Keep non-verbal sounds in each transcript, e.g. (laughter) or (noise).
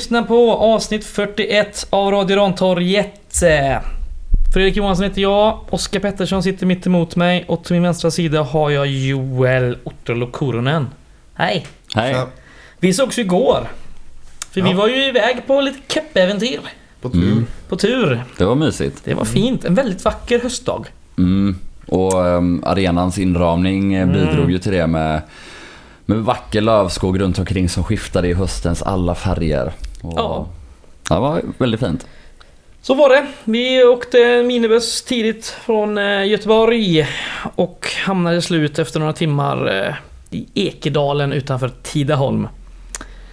Lyssnar på avsnitt 41 av Radio Rantorget. Fredrik Johansson heter jag, Oskar Pettersson sitter mitt emot mig och till min vänstra sida har jag Joel Ottolo Kurunen. Hej! Hej. Vi sågs ju igår. För vi Ja. var ju iväg på lite cupäventyr. på tur. Mm. På tur. Det var mysigt. Det var fint. En väldigt vacker höstdag. Mm. Och um, arenans inramning eh, bidrog ju till det med, med vacker lövskog runt omkring som skiftade i höstens alla färger. Och, Ja. Det var väldigt fint. Så var det. Vi åkte minibuss tidigt från eh, Göteborg och hamnade slut efter några timmar eh, i Ekedalen utanför Tidaholm.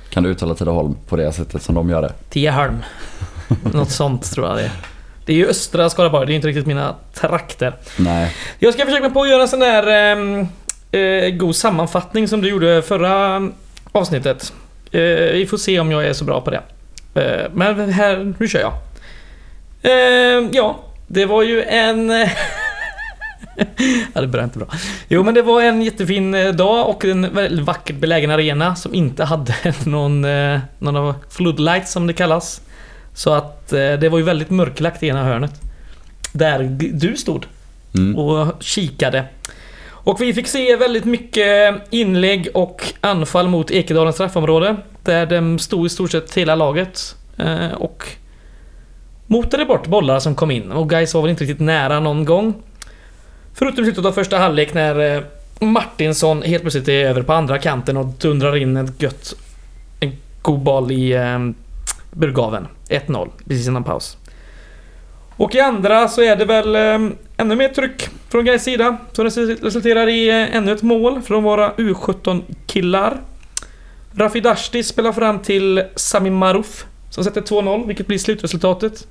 Kan du uttala Tidaholm på det sättet som de gör det? Tidaholm. Något sånt tror jag det är. Det är ju östra Skaraborg, det är inte riktigt mina trakter. Nej. Jag ska försöka mig på att göra en sån där ehm, eh, god sammanfattning som du gjorde förra avsnittet. Eh, vi får se om jag är så bra på det. Eh, men här, nu kör jag. Eh, ja, det var ju en... (laughs) ja, det började inte bra. Jo, men det var en jättefin dag och en väldigt vackert belägen arena som inte hade (laughs) någon, någon floodlights som det kallas. Så att det var ju väldigt mörklagt i ena hörnet. Där du stod Mm. och kikade. Och vi fick se väldigt mycket inlägg och anfall mot Ekedalens straffområde. Där de stod i stort sett hela laget. Eh, och motade bort bollar som kom in. Och guys var väl inte riktigt nära någon gång. Förutom i slutet av första halvlek när eh, Martinsson helt plötsligt är över på andra kanten och dundrar in ett gött... En god boll i eh, burgaven. 1-0, precis innan paus. Och i andra så är det väl eh, ännu mer tryck från Gais sida. Som resu- resulterar i eh, ännu ett mål från våra U17-killar. Rafi Dashti spelar fram till Sami Maruf som sätter 2-0, vilket blir slutresultatet.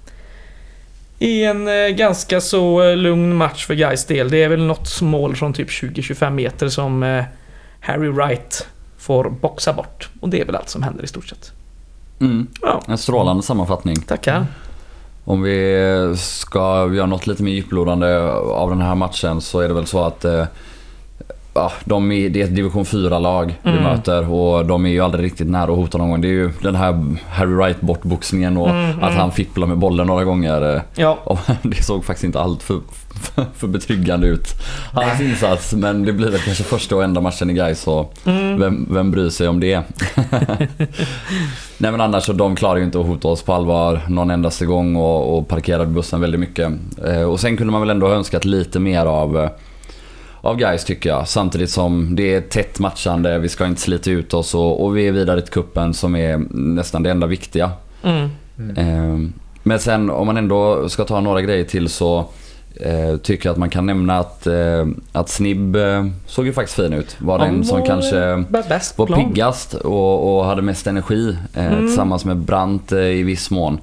I en eh, ganska så eh, lugn match för Gais del. Det är väl något mål från typ 20-25 meter som Harry Wright får boxa bort. Och det är väl allt som händer i stort sett. Mm. Ja, En strålande sammanfattning. tackar. Om vi ska göra något lite mer djuplodande av den här matchen så är det väl så att eh, ja, de är, det är ett division 4-lag vi Mm. möter och de är ju aldrig riktigt nära att hota någon gång. Det är ju den här Harry Wright bortboxningen och Mm, att mm. han fipplar med bollen några gånger. eh, Ja, (laughs) och det såg faktiskt inte allt för, för, betryggande ut. Hans insats, men det blir väl kanske första och enda matchen i Gais så mm. vem, vem bryr sig om det? (laughs) Nej men annars så de klarar ju inte att hota oss på allvar någon endaste gång och, och parkerade bussen väldigt mycket. Eh, och sen kunde man väl ändå ha önskat lite mer av, eh, av guys tycker jag. Samtidigt som det är tätt matchande, vi ska inte slita ut oss och, och vi är vidare till kuppen som är nästan det enda viktiga. Mm. Eh, men sen om man ändå ska ta några grejer till så eh, tycker att man kan nämna att, eh, att Snibb eh, såg ju faktiskt fin ut. Var den som kanske bäst var plan. piggast och, och hade mest energi eh, Mm. tillsammans med Brandt eh, i viss mån.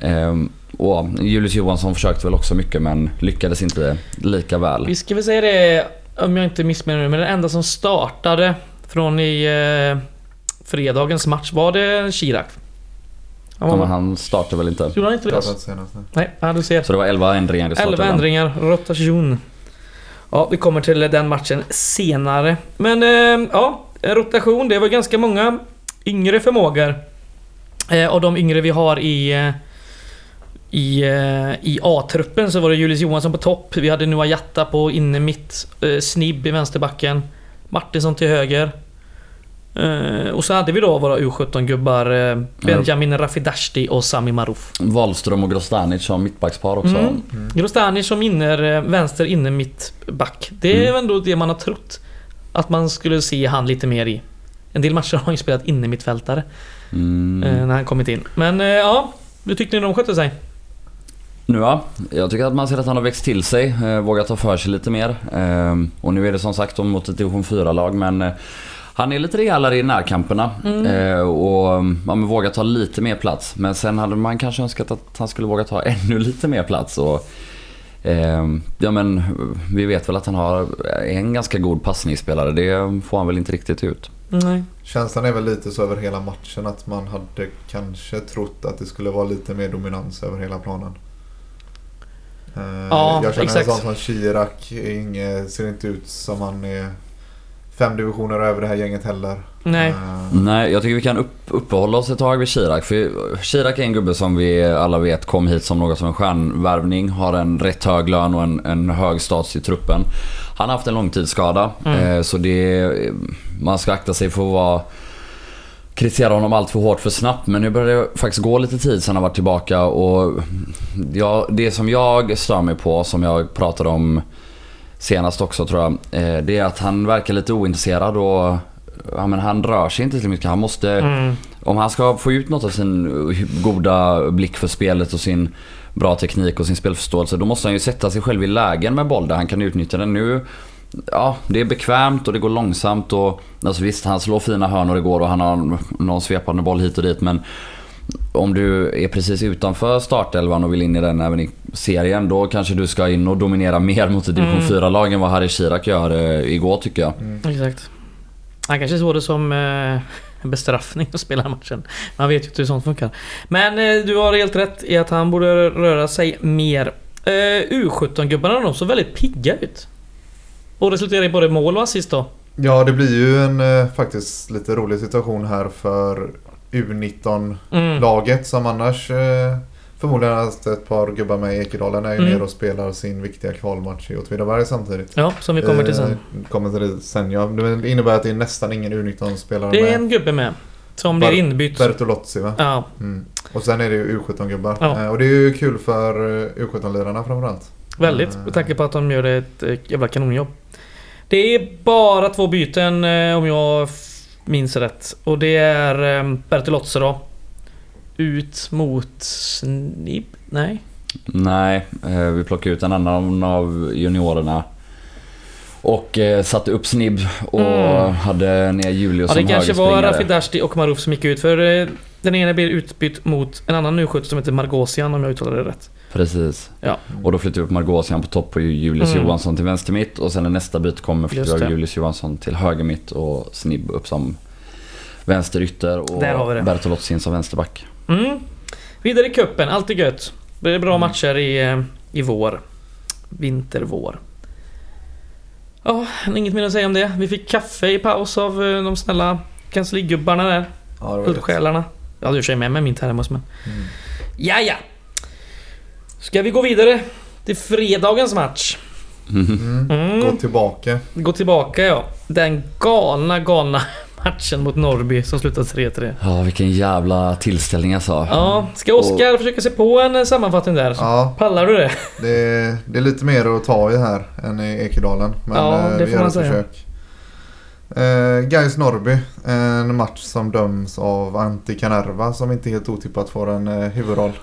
Ehm, och Julius Johansson försökte väl också mycket men lyckades inte lika väl. Vi ska väl säga det, om jag inte missminner mig, men den enda som startade från i eh, fredagens match var det Chirac. Han Ja, men han startade väl inte. Gjorde han inte det? Nej, ja, du ser. Så det var 11 ändringar i 11 starten. ändringar, rotation. Ja, vi kommer till den matchen senare. Men eh, ja, rotation. Det var ganska många yngre förmågor. Eh, och de yngre vi har i... Eh, i, eh, I A-truppen så var det Julius Johansson på topp. Vi hade Noah Jatta på inne mitt. Eh, Snibb i vänsterbacken. Martinsson till höger. Eh, och så hade vi då våra U17-gubbar eh, Benjamin Rafidashti och Sami Maruf. Wahlström och Grostanic som mittbackspar också. Mm. Grostani som inner, eh, vänster inner mittback. Det är Mm. ändå det man har trott. Att man skulle se han lite mer i. En del matcher har han ju spelat inner mittfältare Mm. eh, när han kommit in. Men ja, hur tyckte ni de skötte sig? Nu ja, jag tycker att man ser att han har växt till sig, vågat ta för sig lite mer. Och nu är det som sagt mot ett division 4-lag men han är lite rejälare i närkamperna Mm. eh, och ja, men vågar ta lite mer plats. Men sen hade man kanske önskat att han skulle våga ta (laughs) ännu lite mer plats. Och, eh, ja, men, vi vet väl att han har, en ganska god passningsspelare. Det får han väl inte riktigt ut. Nej. Känslan är väl lite så över hela matchen att man hade kanske trott att det skulle vara lite mer dominans över hela planen. Eh, Ja, jag känner exakt. en sån som Chirac, ser inte ut som han är fem divisioner över det här gänget heller. Nej. Eh, Nej, jag tycker vi kan upp, uppehålla oss ett tag vid Chirac. För Chirac är en gubbe som vi alla vet kom hit som något som en stjärnvärvning. Har en rätt hög lön och en, en hög status i truppen. Han har haft en långtidsskada. Mm. Eh, så det, man ska akta sig för att vara kritisera honom allt för hårt för snabbt men nu börjar det faktiskt gå lite tid sedan han var tillbaka och ja, det som jag stör mig på, som jag pratade om senast också tror jag, eh, det är att han verkar lite ointresserad och ja, men han rör sig inte så mycket. Han måste, Mm. om han ska få ut något av sin goda blick för spelet och sin bra teknik och sin spelförståelse då måste han ju sätta sig själv i lägen med boll där han kan utnyttja den. Nu Ja, det är bekvämt och det går långsamt och alltså visst, han slår fina hörnor igår och han har någon svepande boll hit och dit men om du är precis utanför startelvan och vill in i den även i serien då kanske du ska in och dominera mer mot division Mm. 4-lag än vad Harry Shirak gör eh, igår tycker jag. Exakt. Han kanske såg det som eh, (laughs) bestraffning att spela matchen. Man vet ju inte hur sånt funkar. Men eh, du har helt rätt i att han borde röra sig mer. Eh, U17-gubbarna de såg väldigt pigga ut. Och resulterade i både mål och assist då. Ja, det blir ju en eh, faktiskt lite rolig situation här för U19-laget Mm. som annars eh, förmodligen har haft ett par gubbar med i Ekedalen är ju Mm. nere och spelar sin viktiga kvalmatch i Åtvidaberg samtidigt. Ja, som vi kommer till sen. Eh, kommer till det sen ja. Det innebär att det är nästan ingen U19-spelare Det är med. en gubbe med. Som blir inbytt. Bertolozzi va? Ja, Mm. Och sen är det ju U17-gubbar. Ja. Eh, och det är ju kul för eh, U17-lirarna framförallt. väldigt. Med tanke på att de gör ett jävla kanonjobb. Det är bara två byten om jag minns rätt. Och det är eh, Bertolozzi då. Ut mot Snib? Nej. Nej, eh, vi plockade ut en annan av juniorerna. Och eh, satte upp Snibb och Mm. hade ner Julius Ja, det som kanske var högerspringare. Rafi Dashti och Maruf som gick ut. För eh, den ena blir utbytt mot en annan U17 som heter Margosian om jag uttalar det rätt. Precis. Ja. Och då flyttade vi upp Margosian på topp och Julius Mm. Johansson till vänster mitt och sen när nästa byte kommer flyttade Just vi. Julius Johansson till höger mitt och Snibb upp som vänster ytter och Där har vi det. Bertolozzi in som vänsterback. Mm. Vidare i cupen, alltid gött. Det är bra matcher i, eh, i vår. Vinter, vår. Ja, inget mer att säga om det. Vi fick kaffe i paus av eh, de snälla kansligubbarna där. Ja, Eldsjälarna. Jag hade ju sig med mig min termos men... Mm. Ja, ja. Ska vi gå vidare till fredagens match? Mm. Mm. Gå tillbaka. Gå tillbaka ja. Den galna, galna (laughs) matchen mot Norrby som slutade 3-3. Ja, vilken jävla tillställning alltså. Ja, ska Oskar försöka se på en eh, sammanfattning där? Ja, Pallar du det? det är, det är lite mer att ta i här än i Ekedalen. Men Ja, eh, det vi får gör man ett säga. försök. Eh, Gais Norrby. En match som döms av Antti Kanerva som inte helt otippat får en eh, huvudroll. (laughs)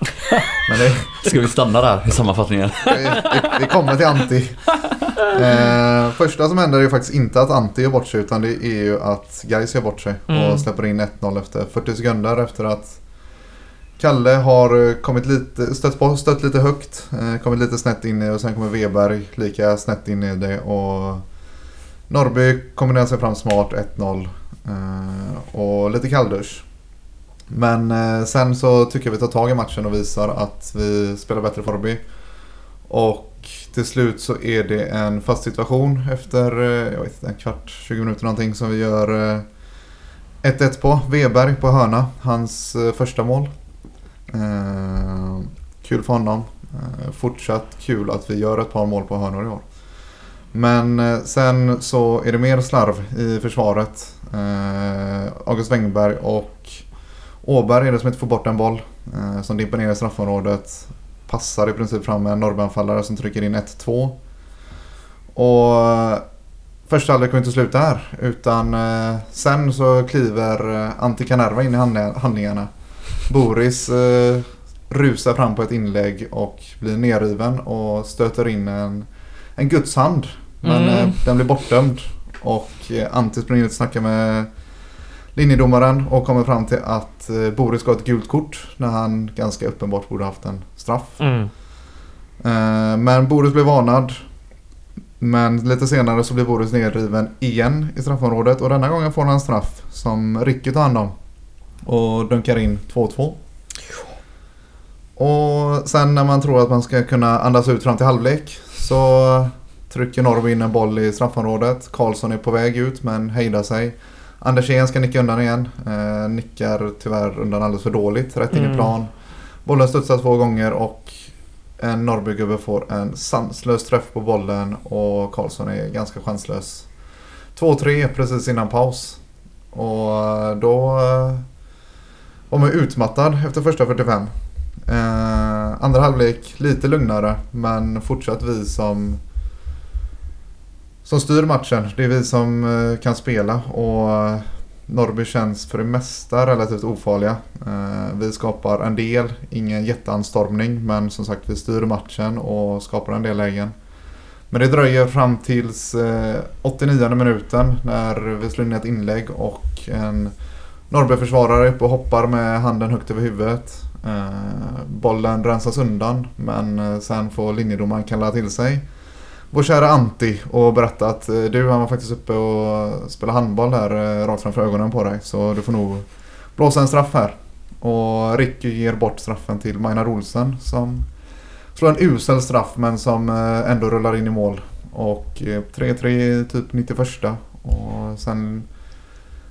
Men det, Ska vi stanna där i sammanfattningen? (laughs) vi, kommer till Antti. Eh, första som händer är ju faktiskt inte att Antti gör bort sig utan det är ju att Gais gör bort sig Mm. och släpper in 1-0 efter 40 sekunder efter att Kalle har eh, kommit lite, stött, på, stött lite högt, eh, kommit lite snett in i och sen kommer Weberg lika snett in i det och Norrby kombinerar sig fram smart 1-0 eh, och lite kalldusch. Men eh, sen så tycker jag vi tar tag i matchen och visar att vi spelar bättre Forby. Och till slut så är det en fast situation efter eh, jag vet inte, en kvart, 20 minuter någonting som vi gör eh, 1-1 på. Weberg på hörna, hans första mål. Kul för honom. Fortsatt kul att vi gör ett par mål på hörnor i år. Men eh, sen så är det mer slarv i försvaret. Eh, August Wengberg och Åberg är det som inte får bort en boll. Eh, som dimper ner i straffområdet. Passar i princip fram med en norrbanfallare som trycker in 1-2. Och eh, första halvlek kommer inte sluta här. Utan eh, sen så kliver eh, Antti Kanerva in i handlingarna. Boris eh, rusar fram på ett inlägg och blir nerriven och stöter in en, en Guds hand. Men Mm. eh, den blir bortdömd. Och eh, Antti springer ut och snackar med linjedomaren och kommer fram till att eh, Boris ska ha ett gult kort när han ganska uppenbart borde haft en straff. Mm. Men Boris blev varnad. Men lite senare så blir Boris nedriven igen i straffområdet och denna gången får han en straff som Ricky tar hand om. Och dunkar in 2-2. Och sen när man tror att man ska kunna andas ut fram till halvlek så trycker Norrby in en boll i straffområdet. Karlsson är på väg ut men hejdar sig. Andersén ska nicka undan igen. Eh, nickar tyvärr undan alldeles för dåligt rätt in Mm. i plan. Bollen studsar två gånger och en Norrbygubbe får en sanslös träff på bollen och Karlsson är ganska chanslös. 2-3 precis innan paus. Och eh, då eh, var man utmattad efter första 45. Eh, andra halvlek lite lugnare men fortsatt vi som som styr matchen. Det är vi som eh, kan spela och eh, Norrby känns för det mesta relativt ofarliga. Eh, Vi skapar en del, ingen jätteanstormning men som sagt vi styr matchen och skapar en del lägen. Men det dröjer fram tills eh, 89 minuten när vi slår in ett inlägg och en Norrby-försvarare är uppe och hoppar med handen högt över huvudet. Eh, Bollen rensas undan men eh, sen får linjedomaren kalla till sig vår kära Antti och berätta att eh, du han var faktiskt uppe och spelade handboll här eh, rakt framför ögonen på dig så du får nog blåsa en straff här. Och Ricky ger bort straffen till Maynard Olsen som slår en usel straff men som eh, ändå rullar in i mål. Och eh, 3-3 typ 91 och sen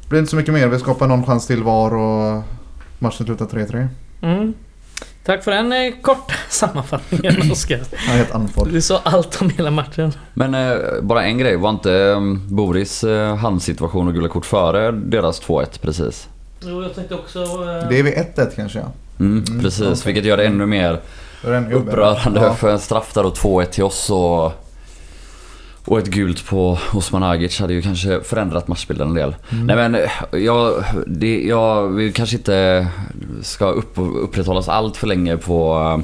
blir det inte så mycket mer. Vi skapar någon chans till var och matchen slutar 3-3. Mm. Tack för den eh, korta (laughs) sammanfattningen Oskar. (clears throat) Jag är helt andfådd. Du sa allt om hela matchen. Men eh, bara en grej, var inte eh, Boris eh, handsituation och gula kort före deras 2-1 precis? Jo, jag tänkte också... Det är vid 1-1 kanske ja. Mm, Mm, precis, okej. vilket gör det ännu mer är det en gubbe. upprörande Ja. för en straff där och 2-1 till oss och, och ett gult på Osman Agic hade ju kanske förändrat matchbilden en del. Mm. Nej men jag, det, jag vi kanske inte ska upp, upprätthållas allt för länge på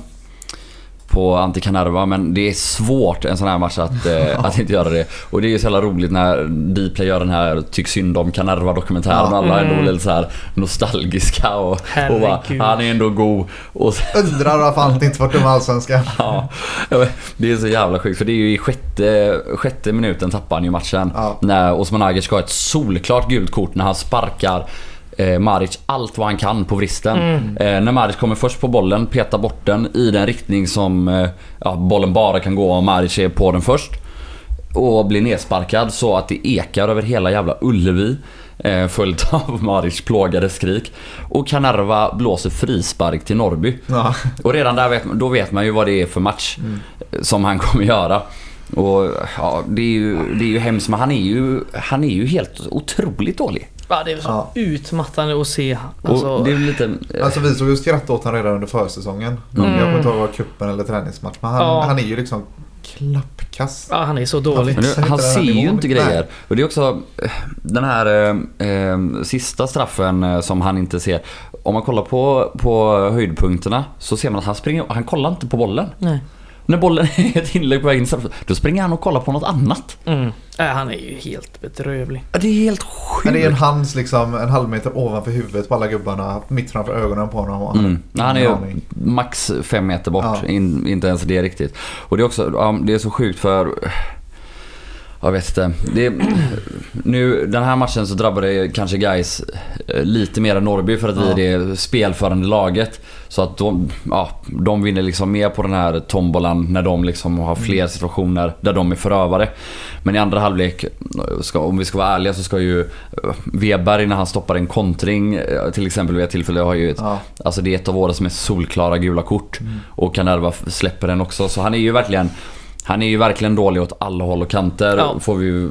på Antikanerva men det är svårt en sån här match att, eh, (laughs) att inte göra det. Och det är ju så jävla roligt när Dplay gör den här Tyck synd om Kanerva dokumentären. Ja. Alla är ändå Mm. lite så här nostalgiska och, och bara, han är ändå god. Och Undrar varför Antti inte dum i Allsvenskan. (laughs) Ja, det är så jävla sjukt för det är ju i sjätte, sjätte minuten tappar han ju matchen. Ja. När Osman Agic ska ha ett solklart gult kort när han sparkar eh, Maric allt vad han kan på vristen. Mm. Eh, när Maric kommer först på bollen, petar bort den i den riktning som eh, ja, bollen bara kan gå om Maric är på den först. Och blir nedsparkad så att det ekar över hela jävla Ullevi. Eh, följt (laughs) av Marics plågade skrik. Och Kanerva blåser frispark till Norrby. Ja. Och redan där vet, man- då vet man ju vad det är för match som han kommer göra. Och ja, det är ju, det är ju hemskt men han är ju, han är ju helt otroligt dålig. Ja, det är så Ja. utmattande att se. Alltså, och det är lite... Alltså vi såg ju skratt åt honom redan under försäsongen. Mm. Jag kommer inte ihåg om det var cupen eller träningsmatch. Men han, Ja. han är ju liksom klappkass. ja, han är så dålig. Så nu, han ser ju inte Nej. grejer. Och det är också eh, den här eh, eh, sista straffen eh, som han inte ser. Om man kollar på, på höjdpunkterna så ser man att han springer, han kollar inte på bollen. Nej. När bollen (laughs) är ett inlägg på väg in då springer han och kollar på något annat. Mm. Nej, han är ju helt bedrövlig. Ja, Det är helt sjukt. Men det är en hands liksom en halv meter ovanför huvudet på alla gubbarna. Mitt framför ögonen på honom. Och Mm. Nej, Han är aning. max fem meter bort, Ja. In, inte ens det riktigt. Och det är också, det är så sjukt för... Jag vet inte. Det är, nu, den här matchen så drabbar det kanske guys lite mer än Norrby för att vi Ja. är det spelförande laget. Så att de, ja, de vinner liksom mer på den här tombolan när de liksom har fler situationer där de är förövare. Men i andra halvlek, ska, om vi ska vara ärliga så ska ju eh, Weberg när han stoppar en kontring eh, till exempel vid ett tillfälle har ju ett Ja. Alltså det är ett av årets mest solklara gula kort. Och Kanerva släpper den också. Så han är ju verkligen han är ju verkligen dålig åt alla håll och kanter. Ja. Får vi ju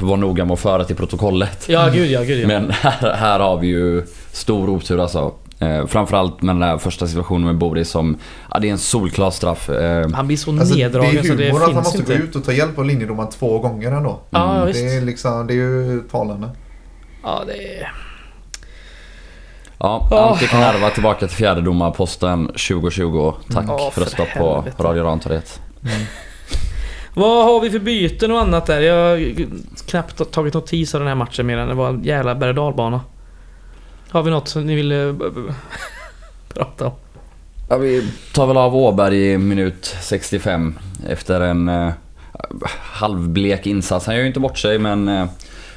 vara noga med att föra till protokollet. Ja, gud ja, gud ja. Men här, här har vi ju stor otur alltså. Eh, framförallt med den där första situationen med Boris som... Ja, det är en solklar straff. Eh, Han blir så Alltså, det neddragen är så det humor att han finns måste inte. gå ut och ta hjälp av linjedomaren två gånger ändå. Ja, Mm. visst. Det är, liksom, det är ju talande. Ja, det är... ja. Antti Kanerva tillbaka till fjärdedomarposten 2020. Tack Ja, för att för stå på. Radio Rantorget. Vad har vi för byten och annat där? Jag har knappt tagit notis av den här matchen mer än det var en jävla berg och dalbana. Har vi något som ni vill eh, (laughs) prata om? Ja, vi tar väl av Åberg i minut 65 efter en eh, halvblek insats. Han gör ju inte bort sig men eh,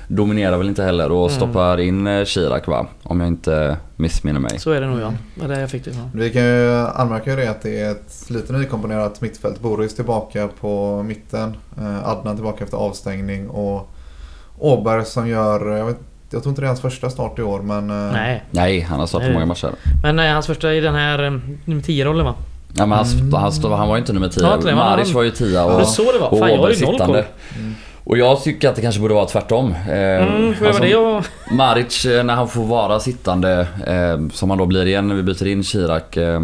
dominerar väl inte heller och Mm. stoppar in eh, Chirac va? Om jag inte missminner mig. Så är det nog ja. Det där jag fick det ifrån. Vi kan ju anmärka ju det att det är ett lite nykomponerat mittfält. Boris tillbaka på mitten. Eh, Adnan tillbaka efter avstängning och Åberg som gör, jag, vet, jag tror inte det är hans första start i år men... eh, Nej. Nej, han har startat många matcher. Men nej, hans första i den här eh, nummer 10-rollen va? Ja, men han, Mm. han, stod- han var ju inte nummer 10. Ja, Maric var ju 10 Ja. och, var? och har Åberg sittande. Mm. Och jag tycker att det kanske borde vara tvärtom. Eh, Mm, alltså, det jag... Maric, eh, när han får vara sittande, eh, som han då blir igen när vi byter in Chirac. Eh,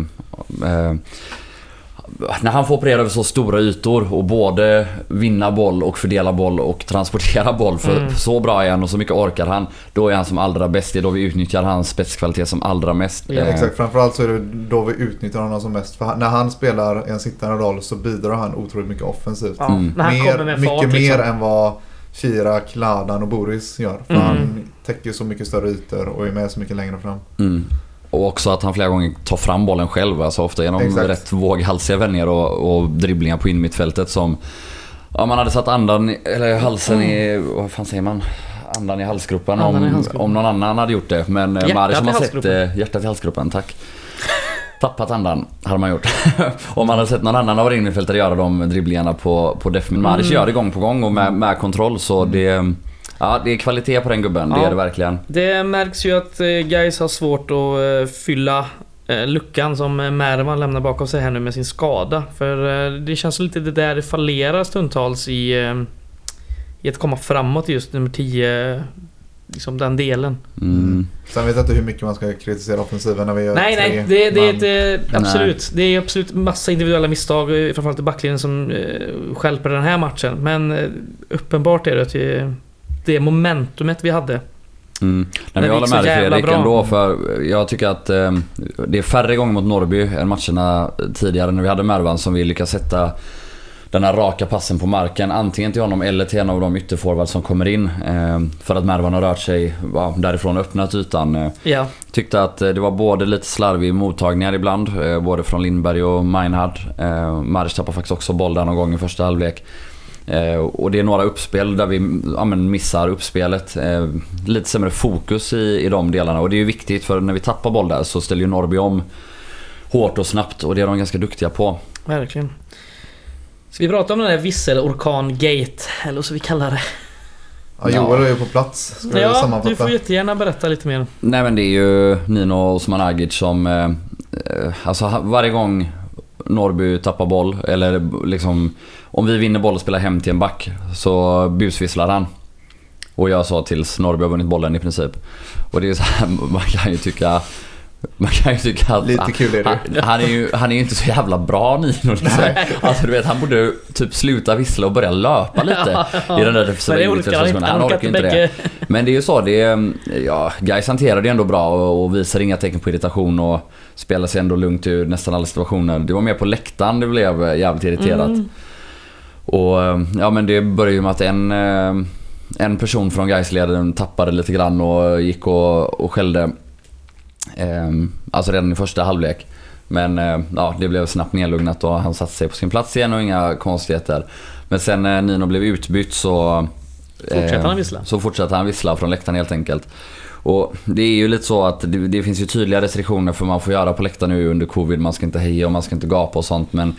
eh, när han får operera över så stora ytor och både vinna boll och fördela boll och transportera boll. För Mm. så bra är han och så mycket orkar han. Då är han som allra bäst. Det är då vi utnyttjar hans spetskvalitet som allra mest. Ja, Eh, Exakt, framförallt så är det då vi utnyttjar honom som mest. För när han spelar i en sittande roll så bidrar han otroligt mycket offensivt. Ja, Mm. han mer, mycket fart mer liksom. än vad Chirac, Ladan och Boris gör. För Mm. han täcker så mycket större ytor och är med så mycket längre fram. Och också att han flera gånger tar fram bollen själv. Alltså ofta genom Exakt. rätt våghalsiga vändningar och, och dribblingar på innermittfältet som... Ja, man hade satt andan, eller halsen i... Vad fan säger man? Andan i halsgropen Andan i om, halsgropen. om någon annan hade gjort det. Men eh, Hjärtat Maric som har sett... eh, Hjärtat i halsgropen, tack. Tappat andan, hade man gjort. (laughs) Om man hade sett någon annan av våra innermittfältare göra de dribblingarna på, på def. Men Maric Mm. gör det gång på gång och med, med kontroll så det... Ja, det är kvalitet på den gubben. Det Ja. är det verkligen. Det märks ju att eh, guys har svårt att eh, fylla eh, luckan som Mervan lämnar bakom sig här nu med sin skada. För det känns lite det där det fallerar stundtals i, i att komma framåt just nummer 10. Liksom den delen. Mm. Sen vet jag inte hur mycket man ska kritisera offensiven när vi gör Nej, tre nej. Det, det är man. ett, eh, absolut. Det är absolut massa individuella misstag, framförallt i backlinjen som eh, stjälper den här matchen. Men eh, uppenbart är det att det, det momentumet vi hade. Mm. Nej, jag håller med dig Fredrik bra. ändå för jag tycker att eh, det är färre gånger mot Norrby än matcherna tidigare när vi hade Mervan som vi lyckas sätta den här raka passen på marken. Antingen till honom eller till en av de ytterforwards som kommer in. Eh, för att Mervan har rört sig ja, därifrån och öppnat ytan. Eh, Ja, tyckte att eh, det var både lite slarvig mottagningar ibland. Eh, både från Lindberg och Meinhard. Eh, Maric tappade faktiskt också boll där någon gång i första halvlek. Eh, och det är några uppspel där vi ja, men missar uppspelet. Eh, lite sämre fokus i, i de delarna och det är ju viktigt för när vi tappar boll där så ställer ju Norrby om hårt och snabbt och det är de ganska duktiga på. verkligen. Ska vi prata om den där visselorkan-gate? Eller så vi kallar det. Ja, Joel är ju på plats. Ska Ja, sammanfatta? du får jättegärna berätta lite mer. Nej men det är ju Nino Osmanagic som... Eh, eh, alltså varje gång Norrby tappar boll eller liksom... Om vi vinner boll och spelar hem till en back så busvisslar han. Och jag sa tills Norrby har vunnit bollen i princip. Och det är så här, (laughs) man kan ju tycka... Man kan ju tycka att... Lite kul är det han, han är ju han är ju inte så jävla bra Nino liksom. Alltså du vet han borde typ sluta vissla och börja löpa lite. I den där defensiva han inte. innermittfältspositionen. Han orkar inte det. Men det är ju så, det är, ja, Gais hanterar det ändå bra och, och visar inga tecken på irritation och spelar sig ändå lugnt ur nästan alla situationer. Det var mer på läktaren det blev jävligt irriterat. Mm. Och ja men det började ju med att en, eh, en person från Gais-leden tappade lite grann och gick och, och skällde. Eh, Alltså redan i första halvlek. Men eh, ja, det blev snabbt nedlugnat och han satte sig på sin plats igen och inga konstigheter. Men sen när Nino blev utbytt så... Fortsätter eh, han vissla? Så fortsätter han vissla från läktaren helt enkelt. Och det är ju lite så att det, det finns ju tydliga restriktioner för man får göra på läktaren nu under covid. Man ska inte heja och man ska inte gapa och sånt. Men,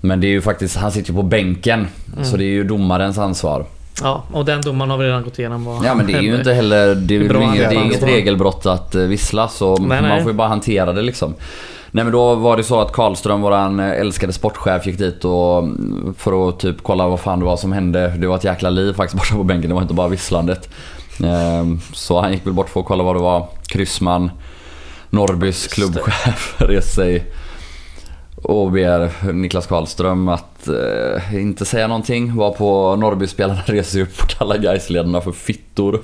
men det är ju faktiskt, han sitter ju på bänken. Mm. Så det är ju domarens ansvar. Ja, och den domaren har vi redan gått igenom. Vad Ja men det är ju inte heller, det är, bra det är inget regelbrott att eh, vissla så Nej, man nej. får ju bara hantera det liksom. Nej men då var det så att Karlström, våran eh, älskade sportchef, gick dit och mm, för att typ kolla vad fan det var som hände. Det var ett jäkla liv faktiskt borta på bänken, det var inte bara visslandet. Ehm, Så han gick väl bort för att kolla vad det var. Kryssman, Norrbys klubbchef, (laughs) reste sig och ber Niklas Karlström att eh, inte säga någonting. Var på Norrbyspelarna (laughs) reser upp och kallar Gaisledarna för fittor. (laughs)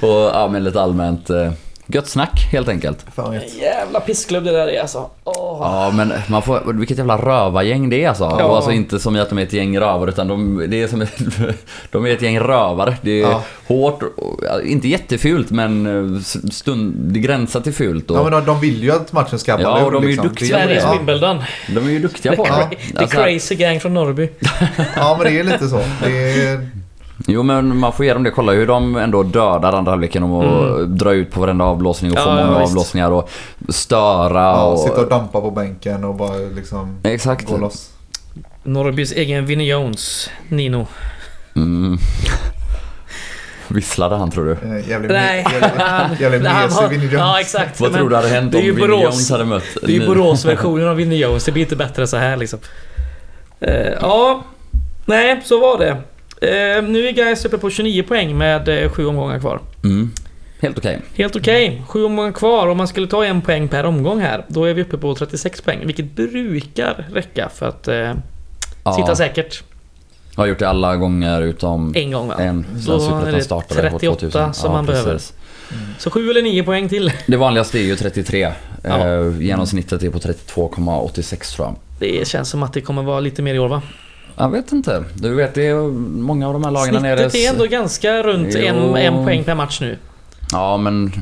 Och ja, men lite allmänt eh, gött snack helt enkelt. Fan En jävla pissklubb det där är alltså. Åh. Ja men man får, vilket jävla rövargäng det är alltså. Ja. Och alltså inte som i att de är ett gäng rövare utan de, det är som ett, (laughs) de är ett gäng rövare. Det är Ja. hårt, ja, inte jättefult men eh, stund, det gränsar till fult. Och, Ja men de, de vill ju att matchen ska Ja, balla och de är ju liksom. duktiga på det. Sveriges Ja, de är ju duktiga på The, det. cra- the Alltså, crazy gang från Norrby. ja men det är lite så. Det är, Jo men man får ge dem det. Kolla hur de ändå dödar andra halvleken och Mm. drar ut på varenda avblåsning och får Ja, ja, många visst. avblåsningar och störa Ja, och... sitta och dampa på bänken och bara liksom Exakt. gå loss. Norrbys egen Vinnie Jones, Nino. Mm. (laughs) Visslade han tror du? Eh, Jävligt, Nej, jävligt, (laughs) jävligt mesig har- Vinnie Jones. Ja, exakt. Vad tror du hade hänt om Vinnie. Jones hade mött Det är ju Borås-versionen av Vinnie Jones. Det blir inte bättre så här liksom. Eh, ja, nej, så var det. Eh, nu är Gais uppe på 29 poäng med eh, sju omgångar kvar. Mm. Helt okej. Helt okej. Sju omgångar kvar. Om man skulle ta en poäng per omgång här, då är vi uppe på 36 poäng. Vilket brukar räcka för att eh, Ja, sitta säkert. har gjort det alla gånger utom En gång va? en är Superettan startade år 38 2000. som man behöver. Så sju eller nio poäng till. Det vanligaste är ju 33. Ja. Eh, genomsnittet är på 32,86 tror jag. Det känns som att det kommer vara lite mer i år va? Jag vet inte. Du vet, det är många av de här lagen nere... Snittet är ändå ganska runt en, Jo. en poäng per match nu. Ja, men...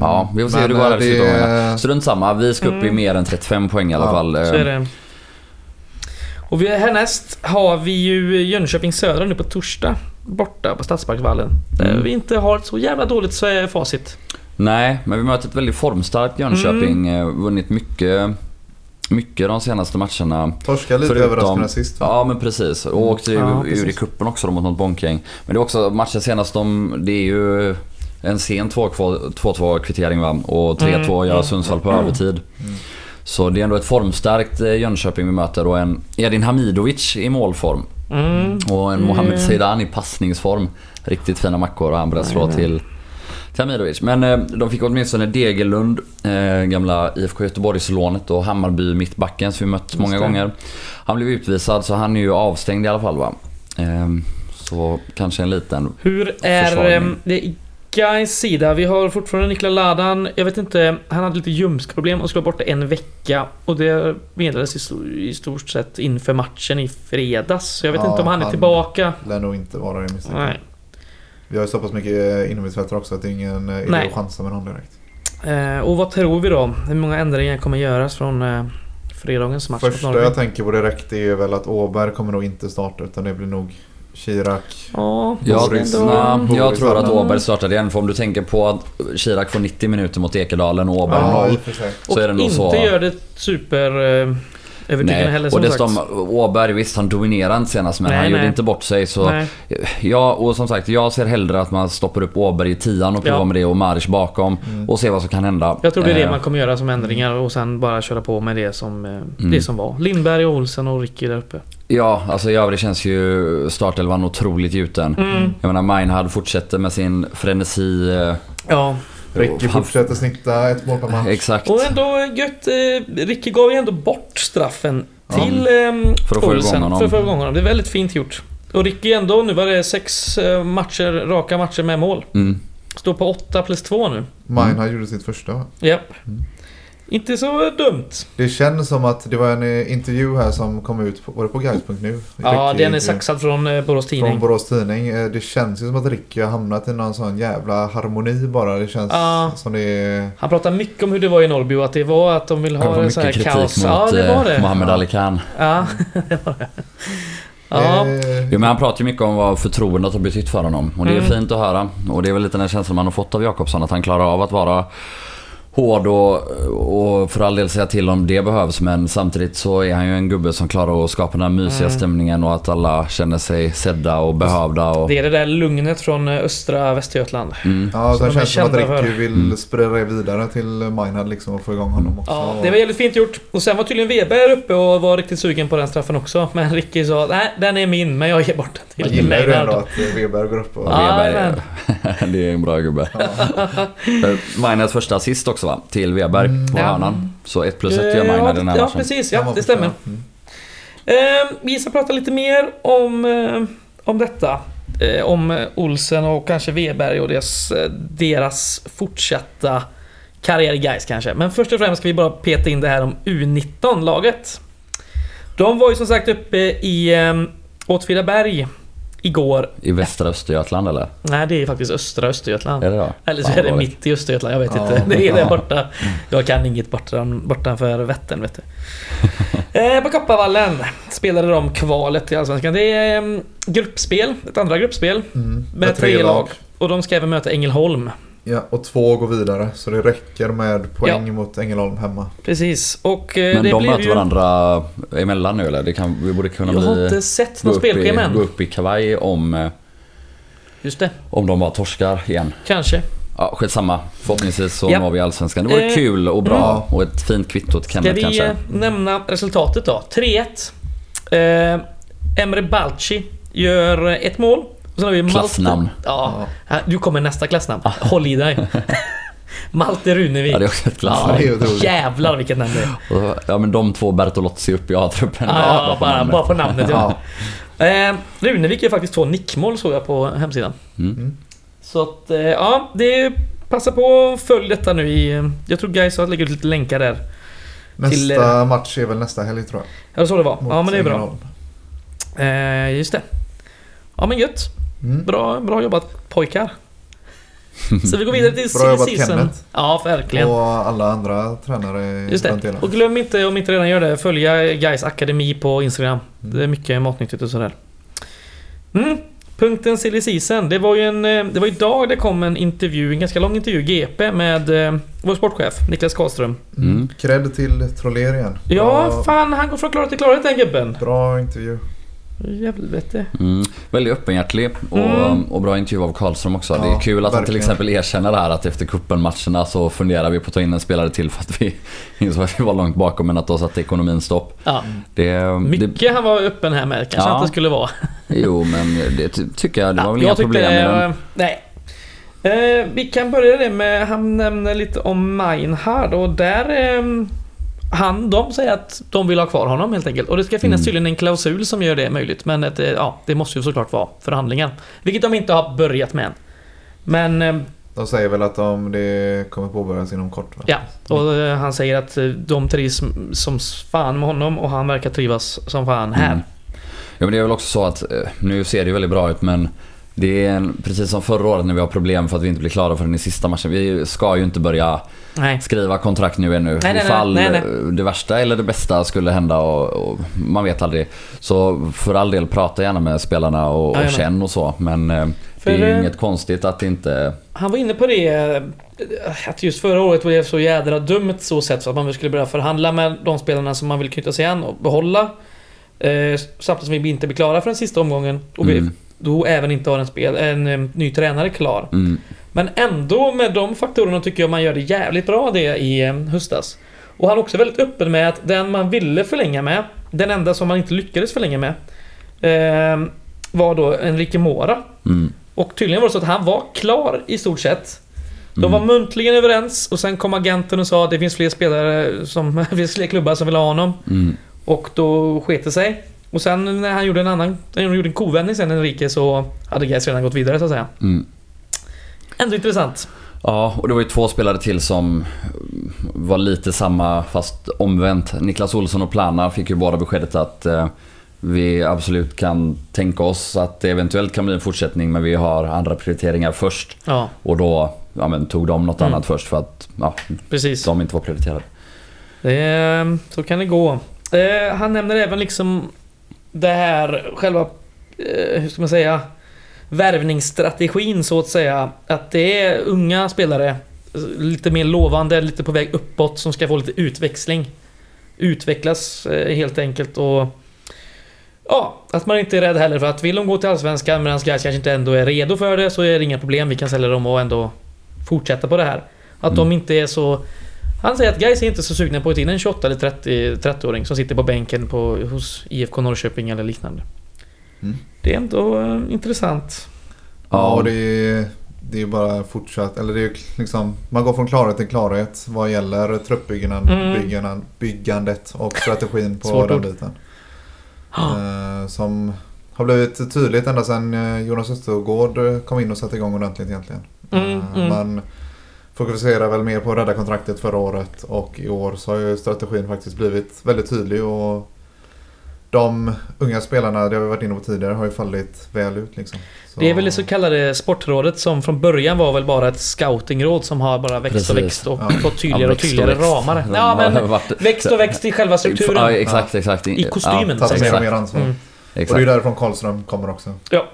Ja, vi får se hur det går här eh, i det- slutomgången. Strunt samma, vi ska upp i Mm. mer än 35 poäng i alla Ja, fall. Så Eh, är det. Och vi, härnäst har vi ju Jönköping Södra nu på torsdag. Borta på Stadsparksvallen. Där Mm. vi inte har ett så jävla dåligt är facit. Nej, men vi möter ett väldigt formstarkt Jönköping. Mm. eh, Vunnit mycket, mycket de senaste matcherna. Torska lite Förutom- överraskande sist. va? Ja men precis. Och åkte ju Ja, ur i kuppen också mot något bonkgäng. Men det är också matchen senast de, det är ju en sen 2-2 kvittering va? Och 3-2 Mm, gör mm. Sundsvall på övertid. Mm. Så det är ändå ett formstarkt eh, Jönköping vi möter och en Edin Hamidovic i målform. Mm. Och en Mm. Mohamed Zeidan i passningsform. Riktigt fina mackor och han börjar slå till till Hamidovic. Men eh, de fick åtminstone Degerlund, eh, gamla IFK Göteborgslånet och Hammarby mittbacken som vi mött många det. gånger. Han blev utvisad så han är ju avstängd i alla fall va. Eh, så kanske en liten... Hur är ehm, det i Gais sida? Vi har fortfarande Niklas Ladan. Jag vet inte, han hade lite ljumskproblem och skulle vara borta en vecka. Och det meddelades i, sto- i stort sett inför matchen i fredags. Så jag vet Ja, inte om han är han- tillbaka. Lär nog inte vara det misstänker. Nej. Vi har ju så pass mycket inomhusvätare också att det är ingen eh, idé Nej. att chansa med någon direkt. Eh, och vad tror vi då? Hur många ändringar kommer göras från eh, fredagens match mot Första Norrby? jag tänker på direkt är väl att Åberg kommer nog inte starta utan det blir nog Chirac. Ja, Jag, Boris- ändå- nej, jag Boris tror att. Åberg startar igen. För om du tänker på att Chirac får 90 minuter mot Ekedalen och Åberg Ja, 0. i och för sig. Så och är det nog inte så. gör det super... Övertygande heller och som dessutom sagt. Åberg, visst han dominerade inte senast men Nej, han gjorde nej. inte bort sig så... Nej. Ja, och som sagt, jag ser hellre att man stoppar upp Åberg i tian och provar Ja. med det och Maric bakom Mm. och ser vad som kan hända. Jag tror det är det Eh, man kommer göra som ändringar och sen bara köra på med det som, eh, det som var. Lindberg, och Olsen och Ricky där uppe. Ja, alltså i övrigt känns ju startelvan otroligt gjuten. Mm. Jag menar Meinhard fortsätter med sin frenesi. eh, Ja. Ricky fortsätter snitta ett mål per match. Exakt. Och ändå gött. Eh, Ricky gav ju ändå bort straffen Ja. till eh, För att få Olsen. För att få igång honom. Det är väldigt fint gjort. Och Ricky ändå, nu var det sex eh, matcher, raka matcher med mål. Mm. Står på 8 plus 2 nu. Meinhard gjorde sitt första va? Ja. Mm. Inte så dumt. Det känns som att det var en eh, intervju här som kom ut på, var det på guys.nu? Ja, Ricky- den är saxad från eh, Borås Från Tidning. Borås Tidning. Eh, Det känns ju som att Ricky har hamnat i någon sån jävla harmoni bara. Det känns Ja. som det är... Han pratar mycket om hur det var i Norrby och att det var att de vill Det ha en sån här kaos. mot Ja, det var det. Mohammed Ja. Ali Khan. Ja, (laughs) det var det. Ja. Jo men han pratar ju mycket om vad förtroendet har betytt för honom. Och det är Mm. fint att höra. Och det är väl lite den känslan man har fått av Jakobsson. Att han klarar av att vara hård och, och för all del säga till om det behövs. Men samtidigt så är han ju en gubbe som klarar att skapa den här mysiga Mm. stämningen och att alla känner sig sedda och behövda. Och, Det är det där lugnet från eh, östra Västergötland. mm. Ja, Som det de är känns som att Ricky för. vill Mm. sprida det vidare till Meinhard liksom och få igång honom också. Ja, det var jävligt fint gjort. Och sen var tydligen Weber uppe och var riktigt sugen på den straffen också. Men Ricky sa nej, den är min, men jag ger bort den till gillar ju ändå att eh, Weber går upp och... Ja. Weber, (laughs) det är en bra gubbe. Ja. (laughs) Maynards första assist också va? Till Weber Mm. på Ja. hörnan. Så 1 plus 1 Eh, gör Maynard i ja, den här ja, matchen. precis. Ja, det stämmer. Mm. Eh, vi ska prata lite mer om, eh, om detta. Eh, om eh, Olsen och kanske Weberg och deras, eh, deras fortsatta karriär i Gais kanske. Men först och främst ska vi bara peta in det här om U19-laget. De var ju som sagt uppe i eh, Åtvidaberg igår. I västra Östergötland eller? Nej, det är faktiskt östra Östergötland. Är det då? Eller så Fan, är det vad mitt i Östergötland, jag vet Ja. inte. (laughs) Det är där borta. Jag kan inget bortan, bortanför Vättern, vet du. (laughs) eh, på Kopparvallen spelade de kvalet till Allsvenskan. Det är um, gruppspel, ett andra gruppspel. Mm. Med tre lag. Och de ska även möta Ängelholm. Ja, och två går vidare. Så det räcker med poäng mot Ängelholm hemma. Precis. Och eh, Men det de blir möter ju... varandra emellan nu eller? Det kan, vi borde kunna Jag har bli... inte sett Gå något upp, i, spelschema gå än. upp i kavaj om, eh, Just det, om de bara torskar igen. kanske. Ja, skitsamma. Förhoppningsvis så Ja. når vi Allsvenskan. Det vore Eh, kul och bra. mm. Och ett fint kvitto till Ska Kenneth vi kanske. eh, nämna resultatet då? 3-1. Eh, Emre Balci gör ett mål. Och sen har vi Malte- Klassnamn. Ja, nu kommer nästa klassnamn. Håll i dig. (laughs) Malte Runevik. Ja, det är också ett Ja, klassnamn. är otroligt. Jävlar vilket namn det är. Ja, men de två Bertolozzi upp i A-truppen. Ja, bara, bara på namnet ja. Ja. (laughs) Eh, Runevik gör faktiskt två nickmål såg jag på hemsidan. Mm. Så att, eh, ja, det passa på och följ detta nu i... eh, Jag tror Gais har lägger ut lite länkar där. Nästa match är väl nästa helg tror jag. Ja, så det var. mot Ja, men det är bra. Eh, just det. Ja, men gött. Mm. Bra, bra jobbat pojkar. (laughs) Så vi går vidare till Bra jobbat, season. Kenneth. Ja, verkligen. Och alla andra tränare Just det. Och glöm inte, om inte redan gör det, följa Guys Akademi på Instagram. Det är mycket matnyttigt och sådär. Mm. Punkten silly season. Det var ju en... eh, Det var idag det kom en intervju, en ganska lång intervju, GP, med eh, vår sportchef Niklas Karlström. Mm. Cred till Troller igen. Ja, Bra, fan han går från klarhet till klarhet den gubben. bra intervju. Jävlar Mm. Väldigt öppenhjärtig och, Mm. och bra intervju av Karlström också. det Ja, är kul att han till verkligen. exempel erkänner det här att efter kuppen-matcherna så funderar vi på att ta in en spelare till för att vi (laughs) insåg att vi var långt bakom men att då satte ekonomin stopp. Ja. Det, det, Mycket han var öppen här med, kanske Ja. inte skulle vara. (laughs) jo men det ty- tycker jag, det var väl jag inga problem med det, den. var- Nej. Eh, vi kan börja det med, han nämner lite om Meinhard och där... Eh, han, de säger att de vill ha kvar honom helt enkelt. Och det ska finnas Mm. tydligen en klausul som gör det möjligt. Men ett, eh, ja, det måste ju såklart vara förhandlingar. Vilket de inte har börjat med än. Men eh, De säger väl att de, det kommer påbörjas inom kort va? ja, och eh, han säger att eh, de trivs som fan med honom och han verkar trivas som fan här. Mm. Ja men det är väl också så att, nu ser det ju väldigt bra ut men det är en, precis som förra året när vi har problem för att vi inte blir klara förrän i sista matchen. Vi ska ju inte börja Nej. skriva kontrakt nu ännu. Nej, nej, Ifall nej, det värsta eller det bästa skulle hända och, och man vet aldrig. Så för all del prata gärna med spelarna och, och känn och så. Men eh, För, det är ju eh, inget konstigt att inte... Han var inne på det eh, att just förra året det så jädra dumt så sätt så att man skulle börja förhandla med de spelarna som man vill knyta sig an och behålla. Eh, samtidigt som vi inte blir klara för den sista omgången. Och vi Mm, då även inte har en, spel, en eh, ny tränare klar. mm, Men ändå med de faktorerna tycker jag man gör det jävligt bra det i höstas. Och han är också väldigt öppen med att den man ville förlänga med, den enda som man inte lyckades förlänga med, eh, var då Enrique Mora. mm, Och tydligen var det så att han var klar i stort sett. De mm. var muntligen överens och sen kom agenten och sa att det finns fler spelare som, (laughs) det finns fler klubbar som vill ha honom. Mm. Och då sket det sig. Och sen när han gjorde en annan, när han gjorde en kovändning sen Enrique så hade Gais redan gått vidare så att säga. Mm. Ändå intressant. Ja, och det var ju två spelare till som var lite samma fast omvänt. Niklas Olsson och Plana fick ju båda beskedet att eh, vi absolut kan tänka oss att det eventuellt kan bli en fortsättning men vi har andra prioriteringar först. Ja, Och då ja, men, tog de något Mm. annat först för att ja, precis. de inte var prioriterade. Det, är- så kan det gå. Eh, han nämner även liksom det här själva, eh, hur ska man säga, värvningsstrategin så att säga. Att det är unga spelare, lite mer lovande, lite på väg uppåt som ska få lite utväxling. Utvecklas eh, helt enkelt och Ja, att man inte är rädd heller för att vill de gå till Allsvenskan medan guys kanske inte ändå är redo för det så är det inga problem. Vi kan sälja dem och ändå fortsätta på det här. Att Mm. de inte är så... Han säger att guys är inte så sugna på att in en 28 eller 30, 30-åring som sitter på bänken på, hos IFK Norrköping eller liknande. Mm. Det är ändå eh, intressant. Ja, och det är, det är bara fortsatt, eller det är liksom, man går från klarhet till klarhet vad gäller truppbyggandet Mm. byggandet, och strategin på den biten. Eh, som har blivit tydligt ända sedan eh, Jonas Östergård kom in och satte igång ordentligt egentligen. Mm, Eh, mm. Fokuserar väl mer på att rädda kontraktet förra året och i år så har ju strategin faktiskt blivit väldigt tydlig och de unga spelarna, det har vi varit inne på tidigare, har ju fallit väl ut liksom. Så- Det är väl det så kallade sportrådet som från början var väl bara ett scoutingråd som har bara växt och Precis. växt och Ja. fått tydligare Ja, och tydligare ramar. Ja men varit- växt och växt i själva Ja, strukturen. exakt, exakt. I kostymen, så att mer och ansvar. Mm. Och det är Exakt. därifrån Karlström kommer också. Ja.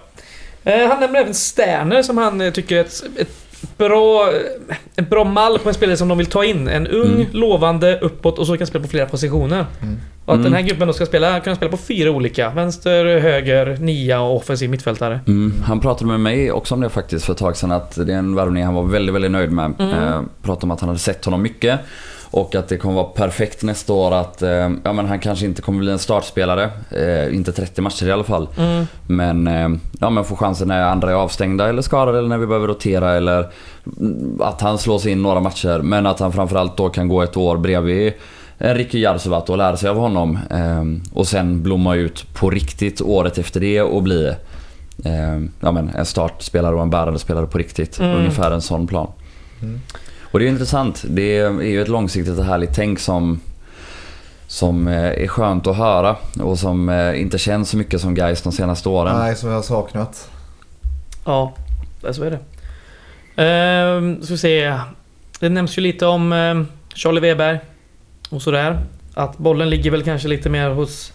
Eh, han nämner även Sterner som han eh, tycker är ett, ett bra, en bra mall på en spelare som de vill ta in. En ung, Mm. lovande, uppåt och så kan spela på flera positioner. Mm. Och att Mm. den här gruppen då ska spela, kunna spela på fyra olika. Vänster, höger, nia och offensiv mittfältare. Mm, han pratade med mig också om det faktiskt för ett tag sedan att det är en värvning han var väldigt, väldigt nöjd med. Mm. Eh, pratade om att han hade sett honom mycket och att det kommer vara perfekt nästa år att eh, ja, men han kanske inte kommer bli en startspelare. Eh, inte 30 matcher i alla fall. Mm. Men, eh, ja, men får chansen när andra är avstängda eller skadade eller när vi behöver rotera eller mm, att han slås in några matcher. Men att han framförallt då kan gå ett år bredvid Ricky Jarsuvat och lära sig av honom. Eh, och sen blomma ut på riktigt året efter det och bli eh, ja, men en startspelare och en bärande spelare på riktigt. Mm. Ungefär en sån plan. Mm. Och det är intressant. Det är ju ett långsiktigt och härligt tänk som som eh, är skönt att höra och som eh, inte känns så mycket som guys de senaste åren. Nej, som jag har saknat. Ja, det- så är det. Ehm, ska vi se. Det nämns ju lite om ehm, Charlie Weber och sådär. Att bollen ligger väl kanske lite mer hos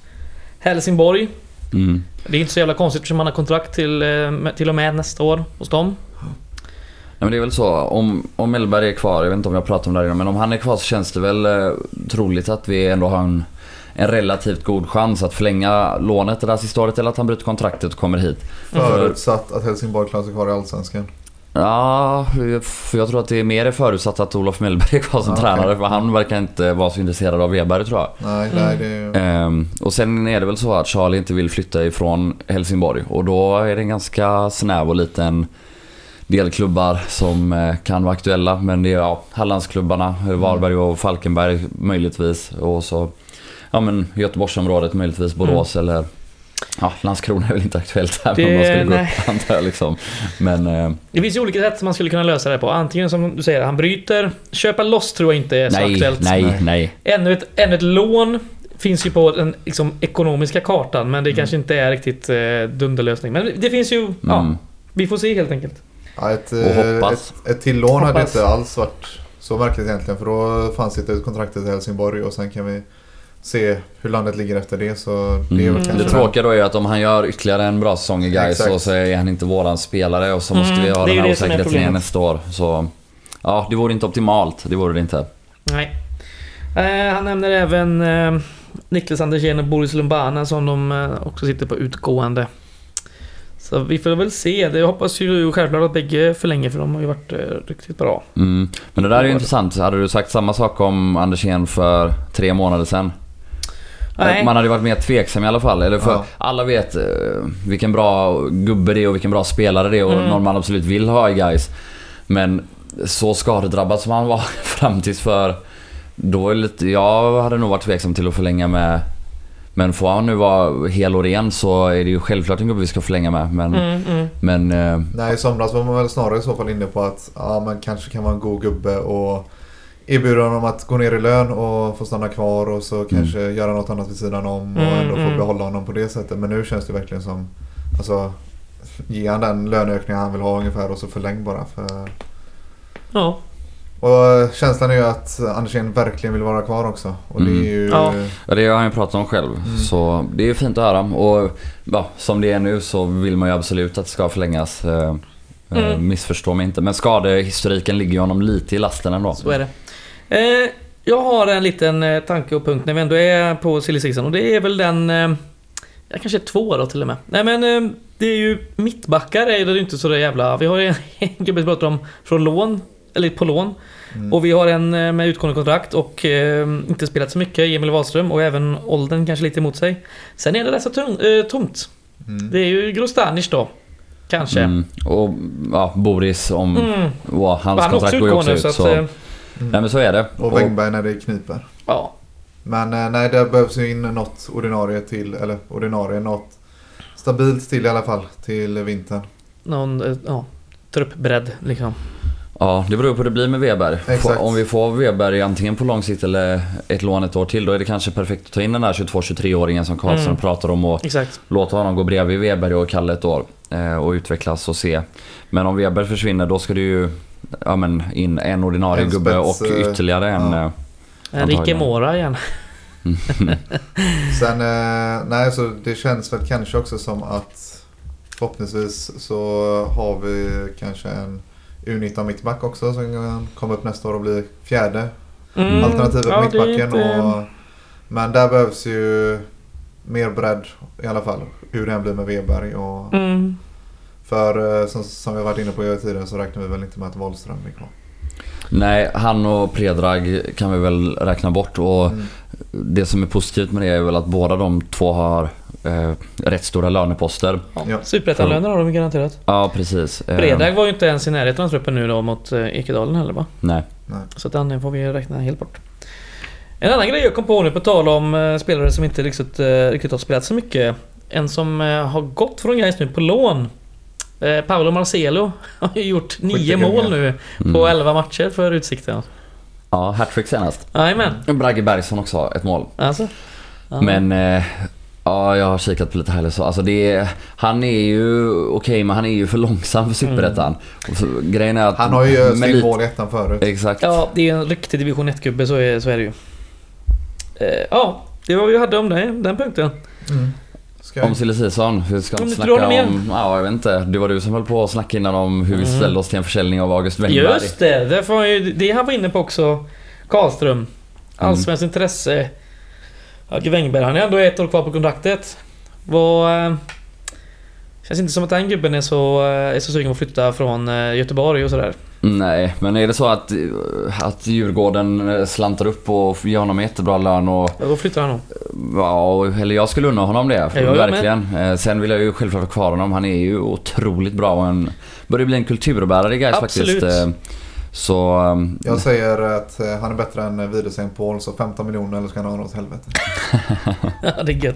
Helsingborg. Mm. Det är inte så jävla konstigt eftersom han har kontrakt till, eh, till och med nästa år hos dem. Nej, men det är väl så. Om, om Mellberg är kvar, jag vet inte om jag pratat om det här innan, men om han är kvar så känns det väl eh, troligt att vi ändå har en, en relativt god chans att förlänga lånet det där sista året eller att han bryter kontraktet och kommer hit. Förutsatt att Helsingborg klarar sig kvar i Allsvenskan. Ja, för jag tror att det är mer förutsatt att Olof Mellberg är kvar som okej. tränare för han verkar inte vara så intresserad av Weber tror jag. Nej, Mm. nej det är ju... Ehm, och sen är det väl så att Charlie inte vill flytta ifrån Helsingborg och då är det en ganska snäv och liten del klubbar som eh, kan vara aktuella. Men det är ja, Hallandsklubbarna, eh, Varberg och Falkenberg möjligtvis. Och så ja, men Göteborgsområdet möjligtvis, Borås eller Ja, Landskrona är väl inte aktuellt här Det- om de skulle gå upp antar jag liksom. Men eh, Det finns ju olika sätt som man skulle kunna lösa det på. Antingen som du säger, han bryter. Köpa loss tror jag inte är så nej, aktuellt. nej, Nej. Ännu ett, ännu ett lån finns ju på den liksom, ekonomiska kartan men det Mm. kanske inte är riktigt eh, dunderlösning. Men det finns ju... Ja, Mm. vi får se helt enkelt. Ja, ett, Och eh, ett, ett till lån hade inte alls varit så märkligt egentligen. För då fanns det ett kontrakt i Helsingborg och sen kan vi se hur landet ligger efter det. Så det Mm. Det tråkiga då är att om han gör ytterligare en bra säsong i Gais och så är han inte våran spelare och så måste Mm, vi ha den här osäkerheten igen nästa år. Så ja, det vore inte optimalt. Det vore det inte. Nej. Eh, han nämner även eh, Niklas Andersén och Boris Lumbana som de eh, också sitter på utgående. Så vi får väl se. Det hoppas ju självklart att bägge förlänger för de har ju varit eh, riktigt bra. Mm. Men det där är ju intressant. Hade du sagt samma sak om Andersén för tre månader sedan? Nej. Man hade ju varit mer tveksam i alla fall. Eller för Ja. alla vet eh, vilken bra gubbe det är och vilken bra spelare det är och Mm. någon man absolut vill ha i guys. Men så skadedrabbad som han var (laughs) fram tills för... Då är det lite, jag hade nog varit tveksam till att förlänga med... Men får han nu vara hel och ren så är det ju självklart en gubbe vi ska förlänga med. Men... Mm, mm. men eh, Nej, i somras var man väl snarare i så fall inne på att ja, man kanske kan vara en god gubbe och erbjuda honom att gå ner i lön och få stanna kvar och så kanske göra något annat vid sidan om och Mm, ändå få mm. behålla honom på det sättet. Men nu känns det verkligen som, alltså, ge han den löneökning han vill ha ungefär och så förläng bara. För... Ja. Och känslan är ju att Andersén verkligen vill vara kvar också. Och det Mm. är ju... Ja. Ja, det har han ju pratat om själv. Mm. Så det är fint att höra. Och ja, som det är nu så vill man ju absolut att det ska förlängas. Eh, eh, Mm. Missförstå mig inte. Men skadehistoriken ligger ju honom lite i lasten ändå. Så är det. Eh, jag har en liten tanke och punkt när vi ändå är på silly season och det är väl den... Eh, ja, kanske två då till och med. Nej men eh, det är ju mittbackar är det ju inte så där jävla... Vi har ju en (laughs) gubbe som pratar om från lån, eller på lån. Mm. Och vi har en eh, med utgående kontrakt och eh, inte spelat så mycket, Emil Wahlström och även åldern kanske lite emot sig. Sen är det rätt så tung, eh, tomt. Mm. Det är ju Grostanic då. Kanske. Mm. Och ja, Boris om... Mm. Ja, hans Han kontrakt går ju också ut. så att... Så, eh, Nej men så är det. Och Wängberg när det kniper. ja. Men eh, nej, det behövs ju in något ordinarie till, eller ordinarie, något stabilt till i alla fall till vintern. Någon, ja. Truppbredd liksom. Ja, det beror på hur det blir med Weber. Exakt. Om vi får Weber antingen på lång sikt eller ett lån ett år till, då är det kanske perfekt att ta in den där 22-23-åringen som Karlsson Mm. pratar om och Exakt. låta honom gå bredvid Weber och Kalle ett år eh, och utvecklas och se. Men om Weber försvinner då ska det ju ja, men in en ordinarie En gubbe och eh, ytterligare en. ja. eh, Enrique Antagligen. Mora igen. (laughs) Sen, nej så det känns väl kanske också som att förhoppningsvis så har vi kanske en U19 mittback också som kan komma upp nästa år och bli fjärde Mm. alternativet Ja, mittbacken. inte- Och, men där behövs ju mer bredd i alla fall. Hur det än blir med Weberg. Och, Mm. För eh, som, som vi har varit inne på tidigare så räknar vi väl inte med att Wahlström blir kvar. Nej, han och Predrag kan vi väl räkna bort och Mm. det som är positivt med det är väl att båda de två har eh, rätt stora löneposter. Ja. Superettanlöner har de garanterat. Ja, precis. Eh, Bredag var ju inte ens i närheten av truppen nu då mot eh, Ekedalen heller va? Nej. Nej. Så den får vi räkna helt bort. En annan grej jag kom på nu på tal om eh, spelare som inte riktigt, riktigt har spelat så mycket. En som har gått från Gais nu på lån. Paolo Marcelo (laughs) har ju gjort nio mål nu på Mm. 11 matcher för Utsikten. Ja, hattrick senast. Jajamän. Bragge Bergsson också, ett mål. Alltså. Ja. Men eh, ja, jag har kikat på lite highlights. Alltså det är, han är ju okej, men han är ju för långsam för Superettan. Så, Grejen är att... Han har ju med sin lite- mål i ettan förut. Exakt. Ja, det är en riktig division 1-gubbe, så är, så är det ju. Eh, ja, det var vad vi hade om det, den punkten. Mm. Ska jag- Om silly season, vi ska du snacka om... Ja, jag vet inte. Det var du som höll på att snacka innan om hur vi Mm. ställde oss till en försäljning av August Wengberg. Just det, det, var ju, det han var inne på också. Karlström. Allsvenskt intresse. Ja, Wengberg, han är ändå ett år kvar på kontraktet. Vad... eh, Känns inte som att den gubben är så, eh, är så sugen på att flytta från eh, Göteborg och sådär. Nej, men är det så att, att Djurgården slantar upp och ger honom jättebra lön och... Då flyttar han nog. Ja, eller jag skulle unna honom det. Ja, med. verkligen. Eh, Sen vill jag ju självklart ha kvar honom. Han är ju otroligt bra och en, börjar bli en kulturbärare i Gais Absolut. faktiskt. Eh, Så... ehm, Jag säger att eh, han är bättre än Widersen Paul så 15 miljoner eller ska han ha något helvete. (laughs) Ja, det är gött.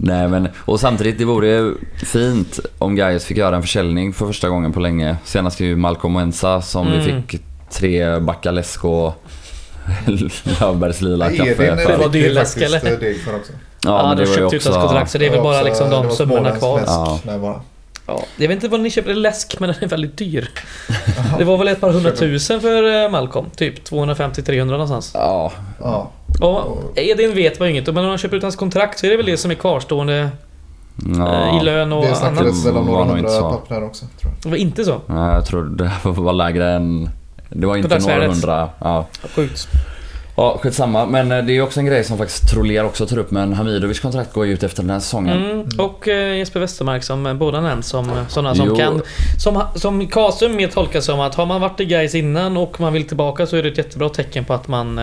Nej men, och samtidigt det vore fint om Gais fick göra en försäljning för första gången på länge. Senast ju Malcolm Wensa som Mm. vi fick tre backar läsk och (laughs) Löfbergs lila kaffe Edin Det för. var fick dyr ju läsk, faktiskt eller? eh, också. Ja, men de det var ju köpte ut hans kontrakt så det är väl Det var bara också- liksom det de var summorna kvar. Ja. där bara. Ja, jag vet inte vad ni köper läsk men den är väldigt dyr. (laughs) Det var väl ett par hundratusen för eh, Malcolm? Typ 250-300 någonstans. Ja, Ja. Och Edin vet man ju inget men om man köper ut hans kontrakt så är det väl det som är kvarstående eh, ja. i lön och Det annat. snackades väl om några hundra så. papper där också. Tror jag. Det var inte så? Nej, jag tror det var lägre än... Det var inte några hundra. Ja. Sjukt. Ja, skitsamma. Men eh, det är också en grej som faktiskt Troller också tar upp. Men Hamidovic kontrakt går ju ut efter den här säsongen. Mm. Och eh, Jesper Westermark som eh, båda nämns som sådana som Jo. kan... Som, som Kasum mer tolkar som att har man varit i guys innan och man vill tillbaka så är det ett jättebra tecken på att man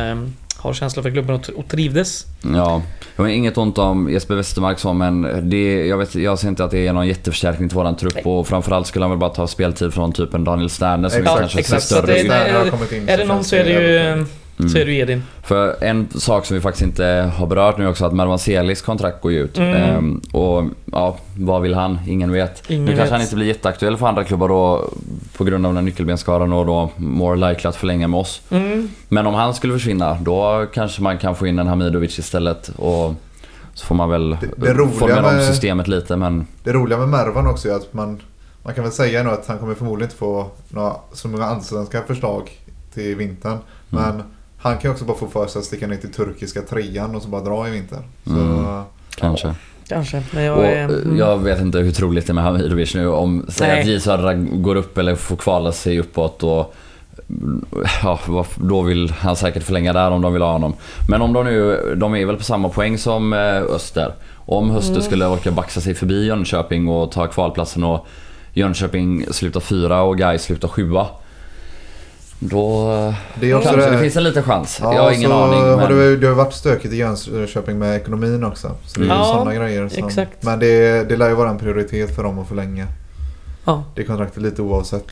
har känsla för klubben och, och trivdes. Ja, jag har inget ont om Jesper Westermark så men det, jag, vet, jag ser inte att det är någon jätteförstärkning till våran trupp Nej. och framförallt skulle han väl bara ta speltid från typ en Daniel Sterner som vi kanske exakt. ser större ut. Är- in Är det någon så är det ju, är det ju Edin. För en sak som vi faktiskt inte har berört nu också att Mervan Celis kontrakt går ju ut. Mm. Ehm, och ja, vad vill han? Ingen vet. Ingen nu kanske vet. han inte blir jätteaktuell för andra klubbar då på grund av den här nyckelbensskadan och då more likely att förlänga med oss. Mm. Men om han skulle försvinna då kanske man kan få in en Hamidovic istället och så får man väl Det- det formera om systemet lite men Det roliga med Mervan också är att man, man kan väl säga nu att han kommer förmodligen inte få några så många allsvenska förslag till vintern. Men han kan ju också bara få för sig att sticka ner till turkiska trean och så bara dra i vinter. Så, Mm. kanske. Kanske. Men jag Och, är... eh, mm. jag vet inte hur troligt det är med Hamidovic nu. Om säg Nej. att J Södra går upp eller får kvala sig uppåt och Ja, då vill han säkert förlänga där om de vill ha honom. Men om de nu, de är väl på samma poäng som eh, Öster. Om Öster Mm. skulle orka baxa sig förbi Jönköping och ta kvalplatsen och Jönköping slutar fyra och Gais slutar sjua. Då det är också kanske det det. finns en liten chans. Ja, jag har ingen så aning. Har Men... det, ju- det har ju varit stökigt i Jönköping med ekonomin också. Så det är ju Ja, sådana grejer. Som, exakt. Men det, det lär ju vara en prioritet för dem att förlänga Ja, det kontraktet lite oavsett.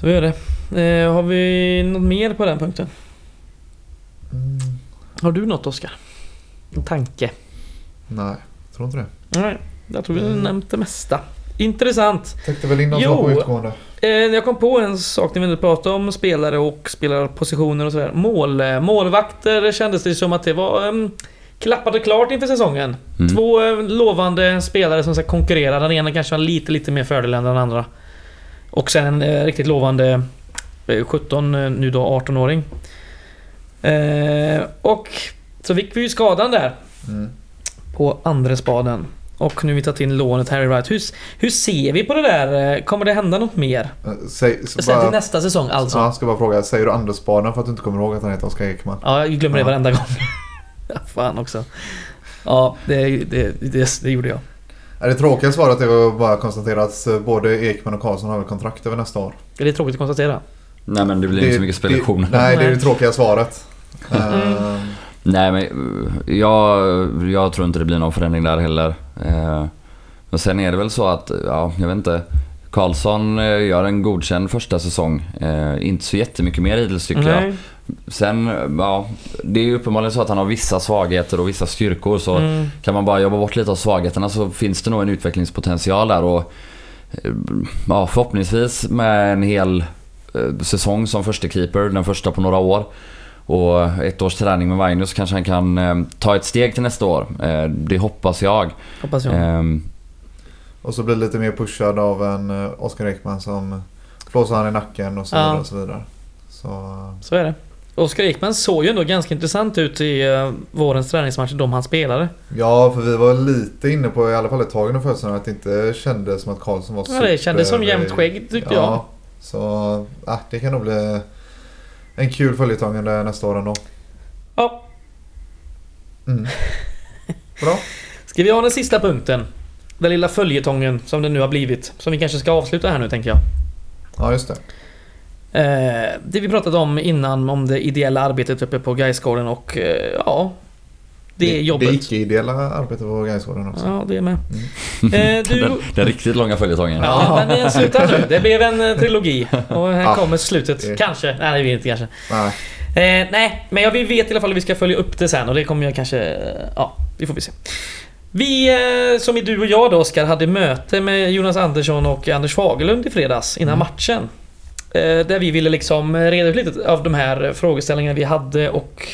så gör det. Eh, har vi något mer på den punkten? Mm, Har du något Oskar? En tanke? nej, jag tror inte det. Nej, jag tror vi har Mm. nämnt det mesta. Intressant. Täckte väl in de som var på utgående. Eh, jag kom på en sak när vi nu pratade om spelare och spelarpositioner och sådär. Mål, eh, målvakter kändes det som att det var um, klappade klart inför säsongen. Mm. Två eh, lovande spelare som ska konkurrera. Den ena kanske har lite, lite mer fördel än den andra. Och sen en eh, riktigt lovande eh, 17, eh, nu då 18-åring. Eh, och så fick vi ju skadan där Mm. på andra spaden. Och nu har vi tagit in lånet Harry Wright. Hur, hur ser vi på det där? Eh, Kommer det hända något mer? Eh, Säg, så Sen till nästa säsong alltså? ja, ska bara fråga, säger du Andersbaden för att du inte kommer ihåg att han heter Oskar Ekman? Ja, jag glömmer det Ja. varenda gång. (laughs) ja, fan också. Ja, det, det, det, det gjorde jag. Är det tråkiga svaret är att bara konstatera att eh, både Ekman och Karlsson har väl kontrakt över nästa år. Det är tråkigt att konstatera. Nej men det blir inte så mycket spelaktioner. det, Nej, det är det tråkiga svaret. Mm. (laughs) Nej men eh, jag, jag tror inte det blir någon förändring där heller. Eh, Men sen är det väl så att, ja jag vet inte. Karlsson eh, gör en godkänd första säsong. Eh, Inte så jättemycket mer hittills tycker jag. Nej. Sen, ja, det är ju uppenbarligen så att han har vissa svagheter och vissa styrkor. Så Mm. kan man bara jobba bort lite av svagheterna så finns det nog en utvecklingspotential där. Och, eh, ja, förhoppningsvis med en hel eh, säsong som första keeper, den första på några år. Och ett års träning med Magnus kanske han kan eh, ta ett steg till nästa år. Eh, det hoppas jag. Hoppas jag. Ehm, och så blir lite mer pushad av en eh, Oskar Ekman som flåsar han i nacken och så Ja. vidare. Och så, vidare. så eh, Så är det. Oskar Ekman såg ju ändå ganska intressant ut i uh, vårens träningsmatcher, de han spelade. Ja, för vi var lite inne på, i alla fall ett tag under försäsongen, att det inte kändes som att Karlsson var Ja, det kändes som jämnt skägg tyckte jag. Ja, så äh, det kan nog bli en kul följetong under nästa år ändå. Ja. Mm. Bra. Ska vi ha den sista punkten? Den lilla följetongen som det nu har blivit. Som vi kanske ska avsluta här nu tänker jag. Ja, just det. Eh, det vi pratade om innan om det ideella arbetet uppe på Gaisgården och eh, ja... Det är jobbet. Det icke-ideella arbetet på Gaisgården också. Ja, det är med. Mm. Eh, du... (laughs) den, den riktigt långa följetongen. Ja, men den slutar nu. Det blev en eh, trilogi. Och här Ja. kommer slutet. Det- Kanske. Nej, det blir inte kanske. Nej. Eh, nej, men vi vet i alla fall hur vi ska följa upp det sen och det kommer jag kanske... eh, Ja, vi får vi se. Vi, eh, som i du och jag då Oskar, hade möte med Jonas Andersson och Anders Fagerlund i fredags innan Mm. matchen. Eh, där vi ville liksom reda ut lite av de här frågeställningarna vi hade och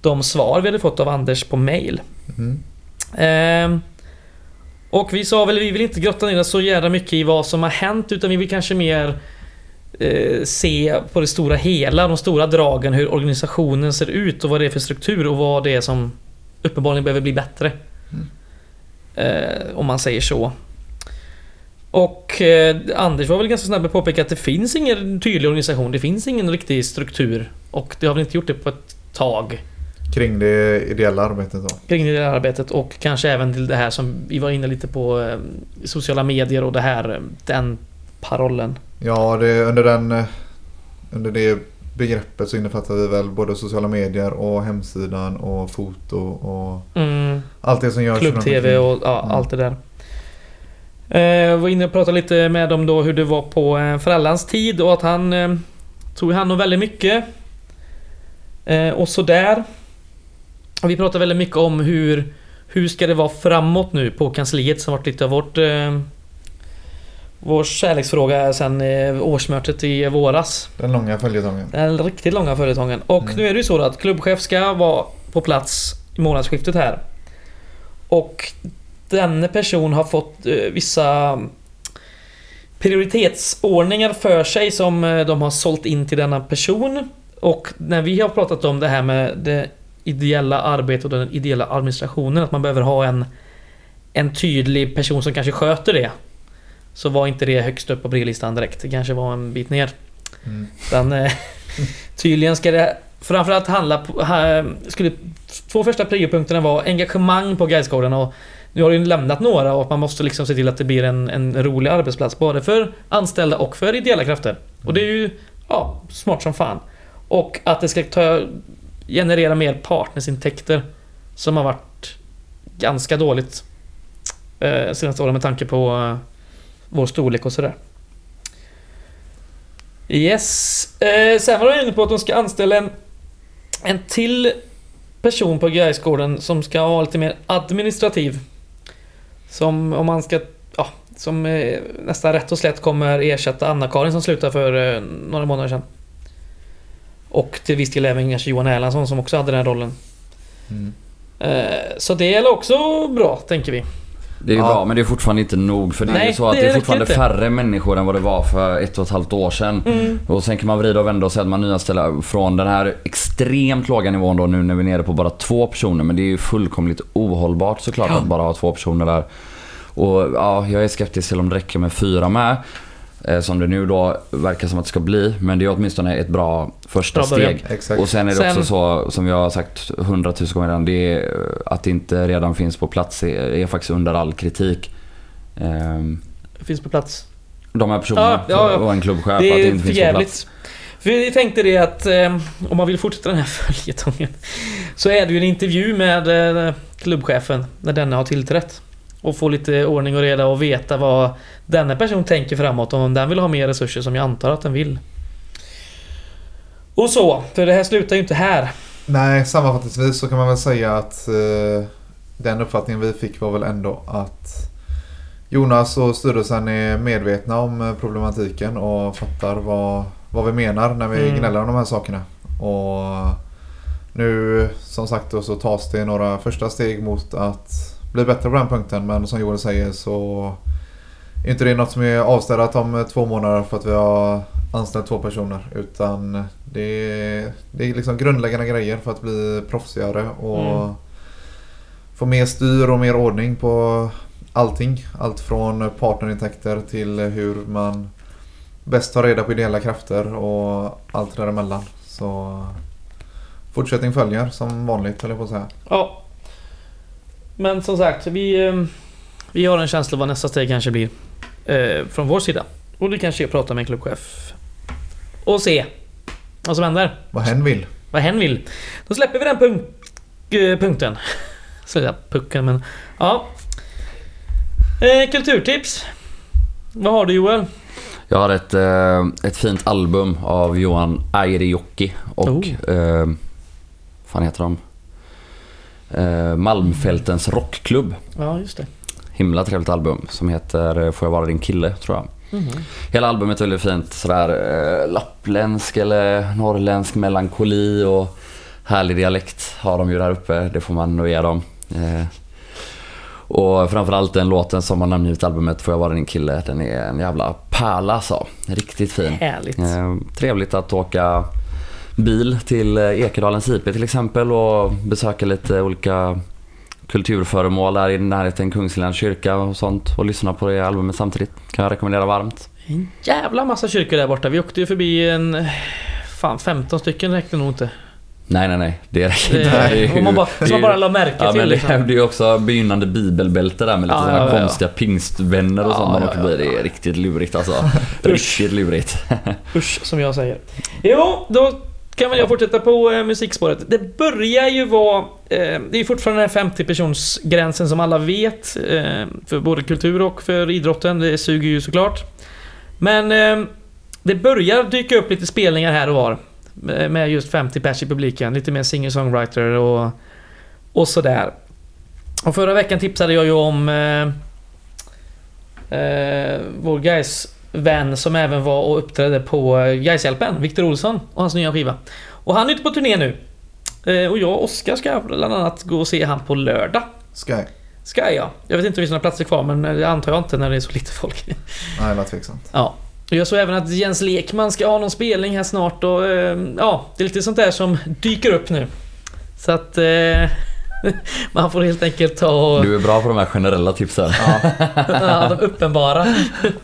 de svar vi hade fått av Anders på mail. Mm. Ehm, och vi sa väl vi vill inte grotta ner oss så jävla mycket i vad som har hänt utan vi vill kanske mer eh, se på det stora hela, de stora dragen, hur organisationen ser ut och vad det är för struktur och vad det är som uppenbarligen behöver bli bättre. Mm. Eh, om man säger så. Och eh, Anders var väl ganska snabb att påpeka att det finns ingen tydlig organisation, det finns ingen riktig struktur. Och det har väl inte gjort det på ett tag Kring det ideella arbetet då. kring det här arbetet och kanske även till det här som vi var inne lite på eh, sociala medier och det här, eh, den parollen. Ja, det, under, den, eh, under det begreppet så innefattar vi väl både sociala medier och hemsidan och foto och Mm, allt det som görs. Klubb-TV och ja, Mm. allt det där. Eh, var inne och pratade lite med dem då hur det var på Frallans tid och att han tog hand om väldigt mycket. Och sådär. Vi pratade väldigt mycket om hur hur ska det vara framåt nu på kansliet som varit lite av vårt eh, vår kärleksfråga sen eh, årsmötet i våras. Den långa följetongen. Den riktigt långa följetongen. Och Mm. nu är det ju så att klubbchef ska vara på plats i månadsskiftet här. Och denne person har fått eh, vissa prioritetsordningar för sig som eh, de har sålt in till denna person. Och när vi har pratat om det här med det ideella arbetet och den ideella administrationen, att man behöver ha en, en tydlig person som kanske sköter det. Så var inte det högst upp på brevlistan direkt. Det kanske var en bit ner. Mm. Utan eh, (laughs) tydligen ska det framförallt handla på... Ha, skulle, två första priopunkterna var engagemang på Gaisgården och nu har det ju lämnat några och man måste liksom se till att det blir en, en rolig arbetsplats både för anställda och för ideella krafter. Och det är ju ja, smart som fan. Och att det ska ta, generera mer partnersintäkter som har varit ganska dåligt eh, senaste åren med tanke på eh, vår storlek och sådär. Yes. Eh, sen var de inne på att de ska anställa en, en till person på Gaisgården som ska vara lite mer administrativ. Som om man ska ja, som eh, nästan rätt och slätt kommer ersätta Anna-Karin som slutade för eh, några månader sedan. Och till viss del även kanske Johan Erlandsson som också hade den rollen. Mm. Så det är också bra, tänker vi. Det är ju Ja. bra men det är fortfarande inte nog för det är Nej, ju så att det det är fortfarande inte. färre människor än vad det var för ett och ett halvt år sedan. Mm. Och sen kan man vrida och vända och säga att man nyanställer från den här extremt låga nivån då nu när vi är nere på bara två personer. Men det är ju fullkomligt ohållbart såklart Ja. att bara ha två personer där. Och ja, jag är skeptisk till om det räcker med fyra med. Eh, som det nu då verkar som att det ska bli. Men det är åtminstone ett bra första Bra steg. Exakt. Och sen är det Sen- också så, som jag har sagt hundratusen gånger redan, det är, eh, att det inte redan finns på plats är, är faktiskt under all kritik. Ehm, Finns på plats. de här personerna Ja, ja, ja. och en klubbchef, att Det det är inte finns på plats. För vi tänkte det att eh, om man vill fortsätta den här (laughs) följetongen så är det ju en intervju med eh, klubbchefen när denna har tillträtt. Och få lite ordning och reda och veta vad denna person tänker framåt. Om den vill ha mer resurser som jag antar att den vill. Och så, för det här slutar ju inte här. Nej, sammanfattningsvis så kan man väl säga att eh, den uppfattningen vi fick var väl ändå att Jonas och styrelsen är medvetna om problematiken och fattar vad, vad vi menar när vi Mm. gnäller om de här sakerna. Och nu som sagt då så tas det några första steg mot att bli bättre på den punkten men som Joel säger så är inte det något som är avstädat om eh, två månader för att vi har anställt två personer utan det är, det är liksom grundläggande grejer för att bli proffsigare och Mm. få mer styr och mer ordning på allting. Allt från partnerintäkter till hur man bäst tar reda på ideella krafter och allt däremellan. Så fortsättning följer som vanligt höll jag på att säga. Ja. Men som sagt, vi, eh, vi har en känsla vad nästa steg kanske blir. Eh, från vår sida. Och det kanske är att prata med en klubbchef. Och se vad som händer. Vad hen vill. Vad hen vill. Då släpper vi den punk eh, punkten. (laughs) Så jag pucken men... Ja. Eh, kulturtips. Vad har du Joel? Jag har ett, eh, ett fint album av Johan Airijoki och... Oh. Eh, fan heter de? Eh, Malmfältens rockklubb. Ja, just det. Himla trevligt album som heter eh, Får jag vara din kille tror jag. Mhm. Hela albumet är väldigt fint. Sådär eh, lappländsk eller norrländsk melankoli och härlig dialekt har de ju där uppe. Det får man nog ge dem. Eh, och framförallt den låten som har namngivit albumet Får jag vara din kille. Den är en jävla pärla alltså. Riktigt fin. Härligt. Eh, trevligt att åka bil till eh, Ekedalens IP till exempel och besöka lite olika kulturföremål där i närheten Kungsläns kyrka och sånt och lyssna på det albumet samtidigt. Kan jag rekommendera varmt. En jävla massa kyrkor där borta. Vi åkte ju förbi en... Fan, 15 stycken räckte nog inte. Nej, nej, nej. Det räcker Det, inte. Det är och man bara, det är som man bara la märke Ja, till. men det liksom. blir ju också begynnande bibelbälte där med lite Ja, sådana ja, ja. konstiga pingstvänner och Ja, sånt man ja, åker ja, förbi. Det är riktigt lurigt alltså. (laughs) riktigt lurigt. (laughs) Usch, som jag säger. Jo, då kan väl jag fortsätta på eh, musikspåret. Det börjar ju vara... Eh, det är fortfarande den här 50 personsgränsen som alla vet. Eh, för både kultur och för idrotten. Det suger ju såklart. Men eh, det börjar dyka upp lite spelningar här och var. Med med just 50 pers i publiken. Lite mer singer-songwriter och, och sådär. Och förra veckan tipsade jag ju om eh, eh, vår guys vän som även var och uppträdde på Gaishjälpen, Viktor Olsson och hans nya skiva. Och han är ute på turné nu. Eh, och jag och Oskar ska bland annat gå och se han på lördag. Sky? Ska jag. Jag vet inte om det finns några platser kvar men det antar jag inte när det är så lite folk. Nej, det var tveksamt. Ja. Och jag såg även att Jens Lekman ska ha någon spelning här snart och eh, ja, det är lite sånt där som dyker upp nu. Så att eh, (laughs) man får helt enkelt ta och... Du är bra på de här generella tipsen. Ja, de uppenbara.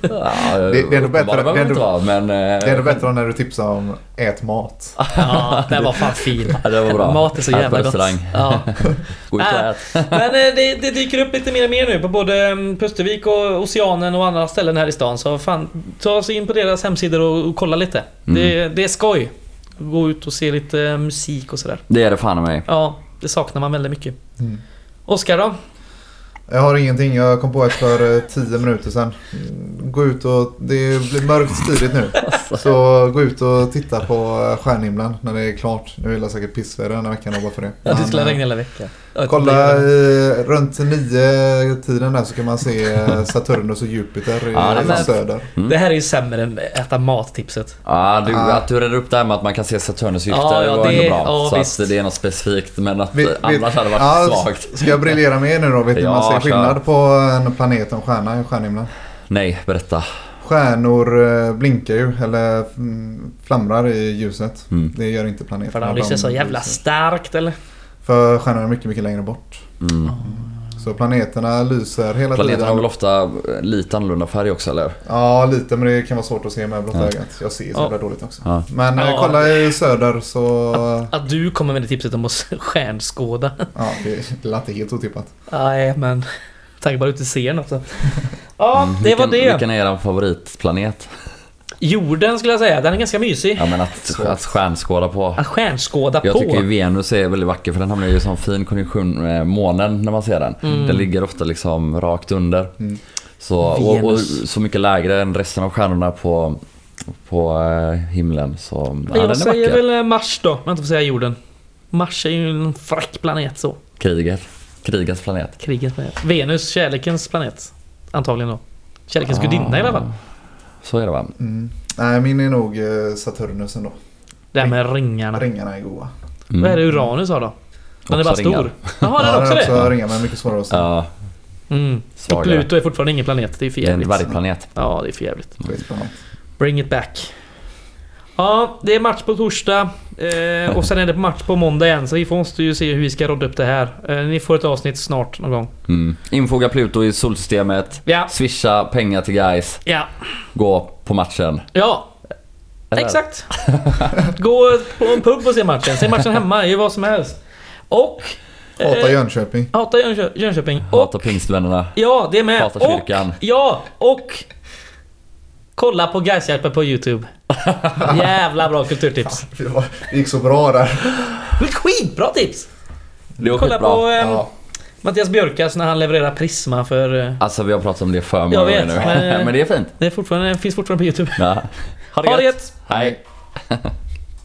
Ja, det är ändå bättre- behöver det är inte ändå- vara, men... Det är bättre än när du tipsar om ät mat. Ja, den var fan fin. Ja, det var bra. Mat är så jävla gott. Ja. (laughs) Gå ut och Äh. ät. (laughs) Men eh, det, det dyker upp lite mer och mer nu på både mm, Pustervik och Oceanen och andra ställen här i stan. Så fan, ta sig in på deras hemsidor och, och kolla lite. Mm. Det, det är skoj. Gå ut och se lite eh, musik och sådär. Det är det fan i mig. Ja, det saknar man väldigt mycket. Mm. Oskar då? Jag har ingenting. Jag kom på ett för eh, 10 minuter sedan. Gå ut och... Det blir mörkt tidigt nu. (laughs) Så gå ut och titta på eh, stjärnhimlen när det är klart. Nu är det säkert pissväder den här veckan bara för det. Ja, det skulle eh, regna hela veckan. Ja, Kolla i, runt nio tiden där så kan man se eh, Saturnus och Jupiter i Ja, det söder. Det här är ju sämre än äta mat-tipset. Ja, du, Ah. att du redde upp det här med att man kan se Saturnus Jupiter Ja, ja, var det- ändå bra. ja, så visst. att det är något specifikt. Men att eh, annars vet- hade det varit ja, svagt. Ska jag briljera med er nu då? Vet ni hur man Ja, ser kör. skillnad på en planet och en stjärna i stjärnhimlen? Nej, berätta. Stjärnor eh, blinkar ju, eller mm, flamrar i ljuset. Mm. Det gör inte planeterna. För de lyser så jävla starkt eller? För stjärnorna är mycket, mycket längre bort. Mm. Så planeterna lyser hela Planeterna tiden. har väl ofta eh, lite annorlunda färg också eller? Ja, lite men det kan vara svårt att se med blotta Ja. ögat. Jag ser så Ja. jävla dåligt också. Ja. Men eh, Ja. kolla i söder så... Att du kommer med det tipset om att (laughs) stjärnskåda. Ja, det är inte helt otippat. Nej, men... Tanke bara att du inte ser något så. Ja, Mm. det var Vilken- det. Vilken är er favoritplanet? Jorden skulle jag säga, den är ganska mysig. Ja men att, att stjärnskåda på. Att stjärnskåda Jag på. tycker ju Venus är väldigt vacker för den hamnar ju i sån fin konjunktion med månen när man ser den. Mm. Den ligger ofta liksom rakt under. Mm. Så, och, och så mycket lägre än resten av stjärnorna på, på eh, himlen. Så ja, den är jag säger vacker. väl eh, Mars då, om jag inte får säga jorden. Mars är ju en fräck planet så. Kriget. Krigets planet. Krigets planet. Venus, kärlekens planet. Antagligen då. Kärlekens Ah. gudinna i alla fall. Så är det va? Mm. Nej, min är nog eh, Saturnus ändå. Det här med ringarna. Ringarna är goda. Mm. Vad är det Uranus har då? Den är bara Också ringar. stor. Jaha, den är också är det? också ringar men mycket svårare att se. Ja, Mm. Och. Pluto är fortfarande ingen planet. Det är för Det är en jävligt. dvärgplanet. Ja, det är för jävligt. Bring it back. Ja, det är match på torsdag. Eh, och sen är det match på måndag igen. Så vi måste ju se hur vi ska rodda upp det här. Eh, ni får ett avsnitt snart någon gång. Mm. Infoga Pluto i solsystemet. Ja. Swisha pengar till guys. Ja. Gå på matchen. Ja, Eller? exakt. Gå på en pub och se matchen. Se matchen hemma, i vad som helst. Och... Hata eh, Jönköping. Hata Jönköp- Jönköping. Hata Och... pingstvännerna. Ja, det är med. Hata och, kyrkan. Ja, och... Kolla på Gaishjälpen på YouTube. (laughs) Jävla bra kulturtips. Det var- det gick så bra där. Det skitbra tips! Det var Kolla skitbra. på ehm, Ja. Mattias Björkas när han levererar Prisma för... eh, Alltså vi har pratat om det för många gånger nu. men- (laughs) Men det är fint. Det är fortfarande, finns fortfarande på YouTube. Ja. Ha det Ha det gött. gött! Hej. (laughs)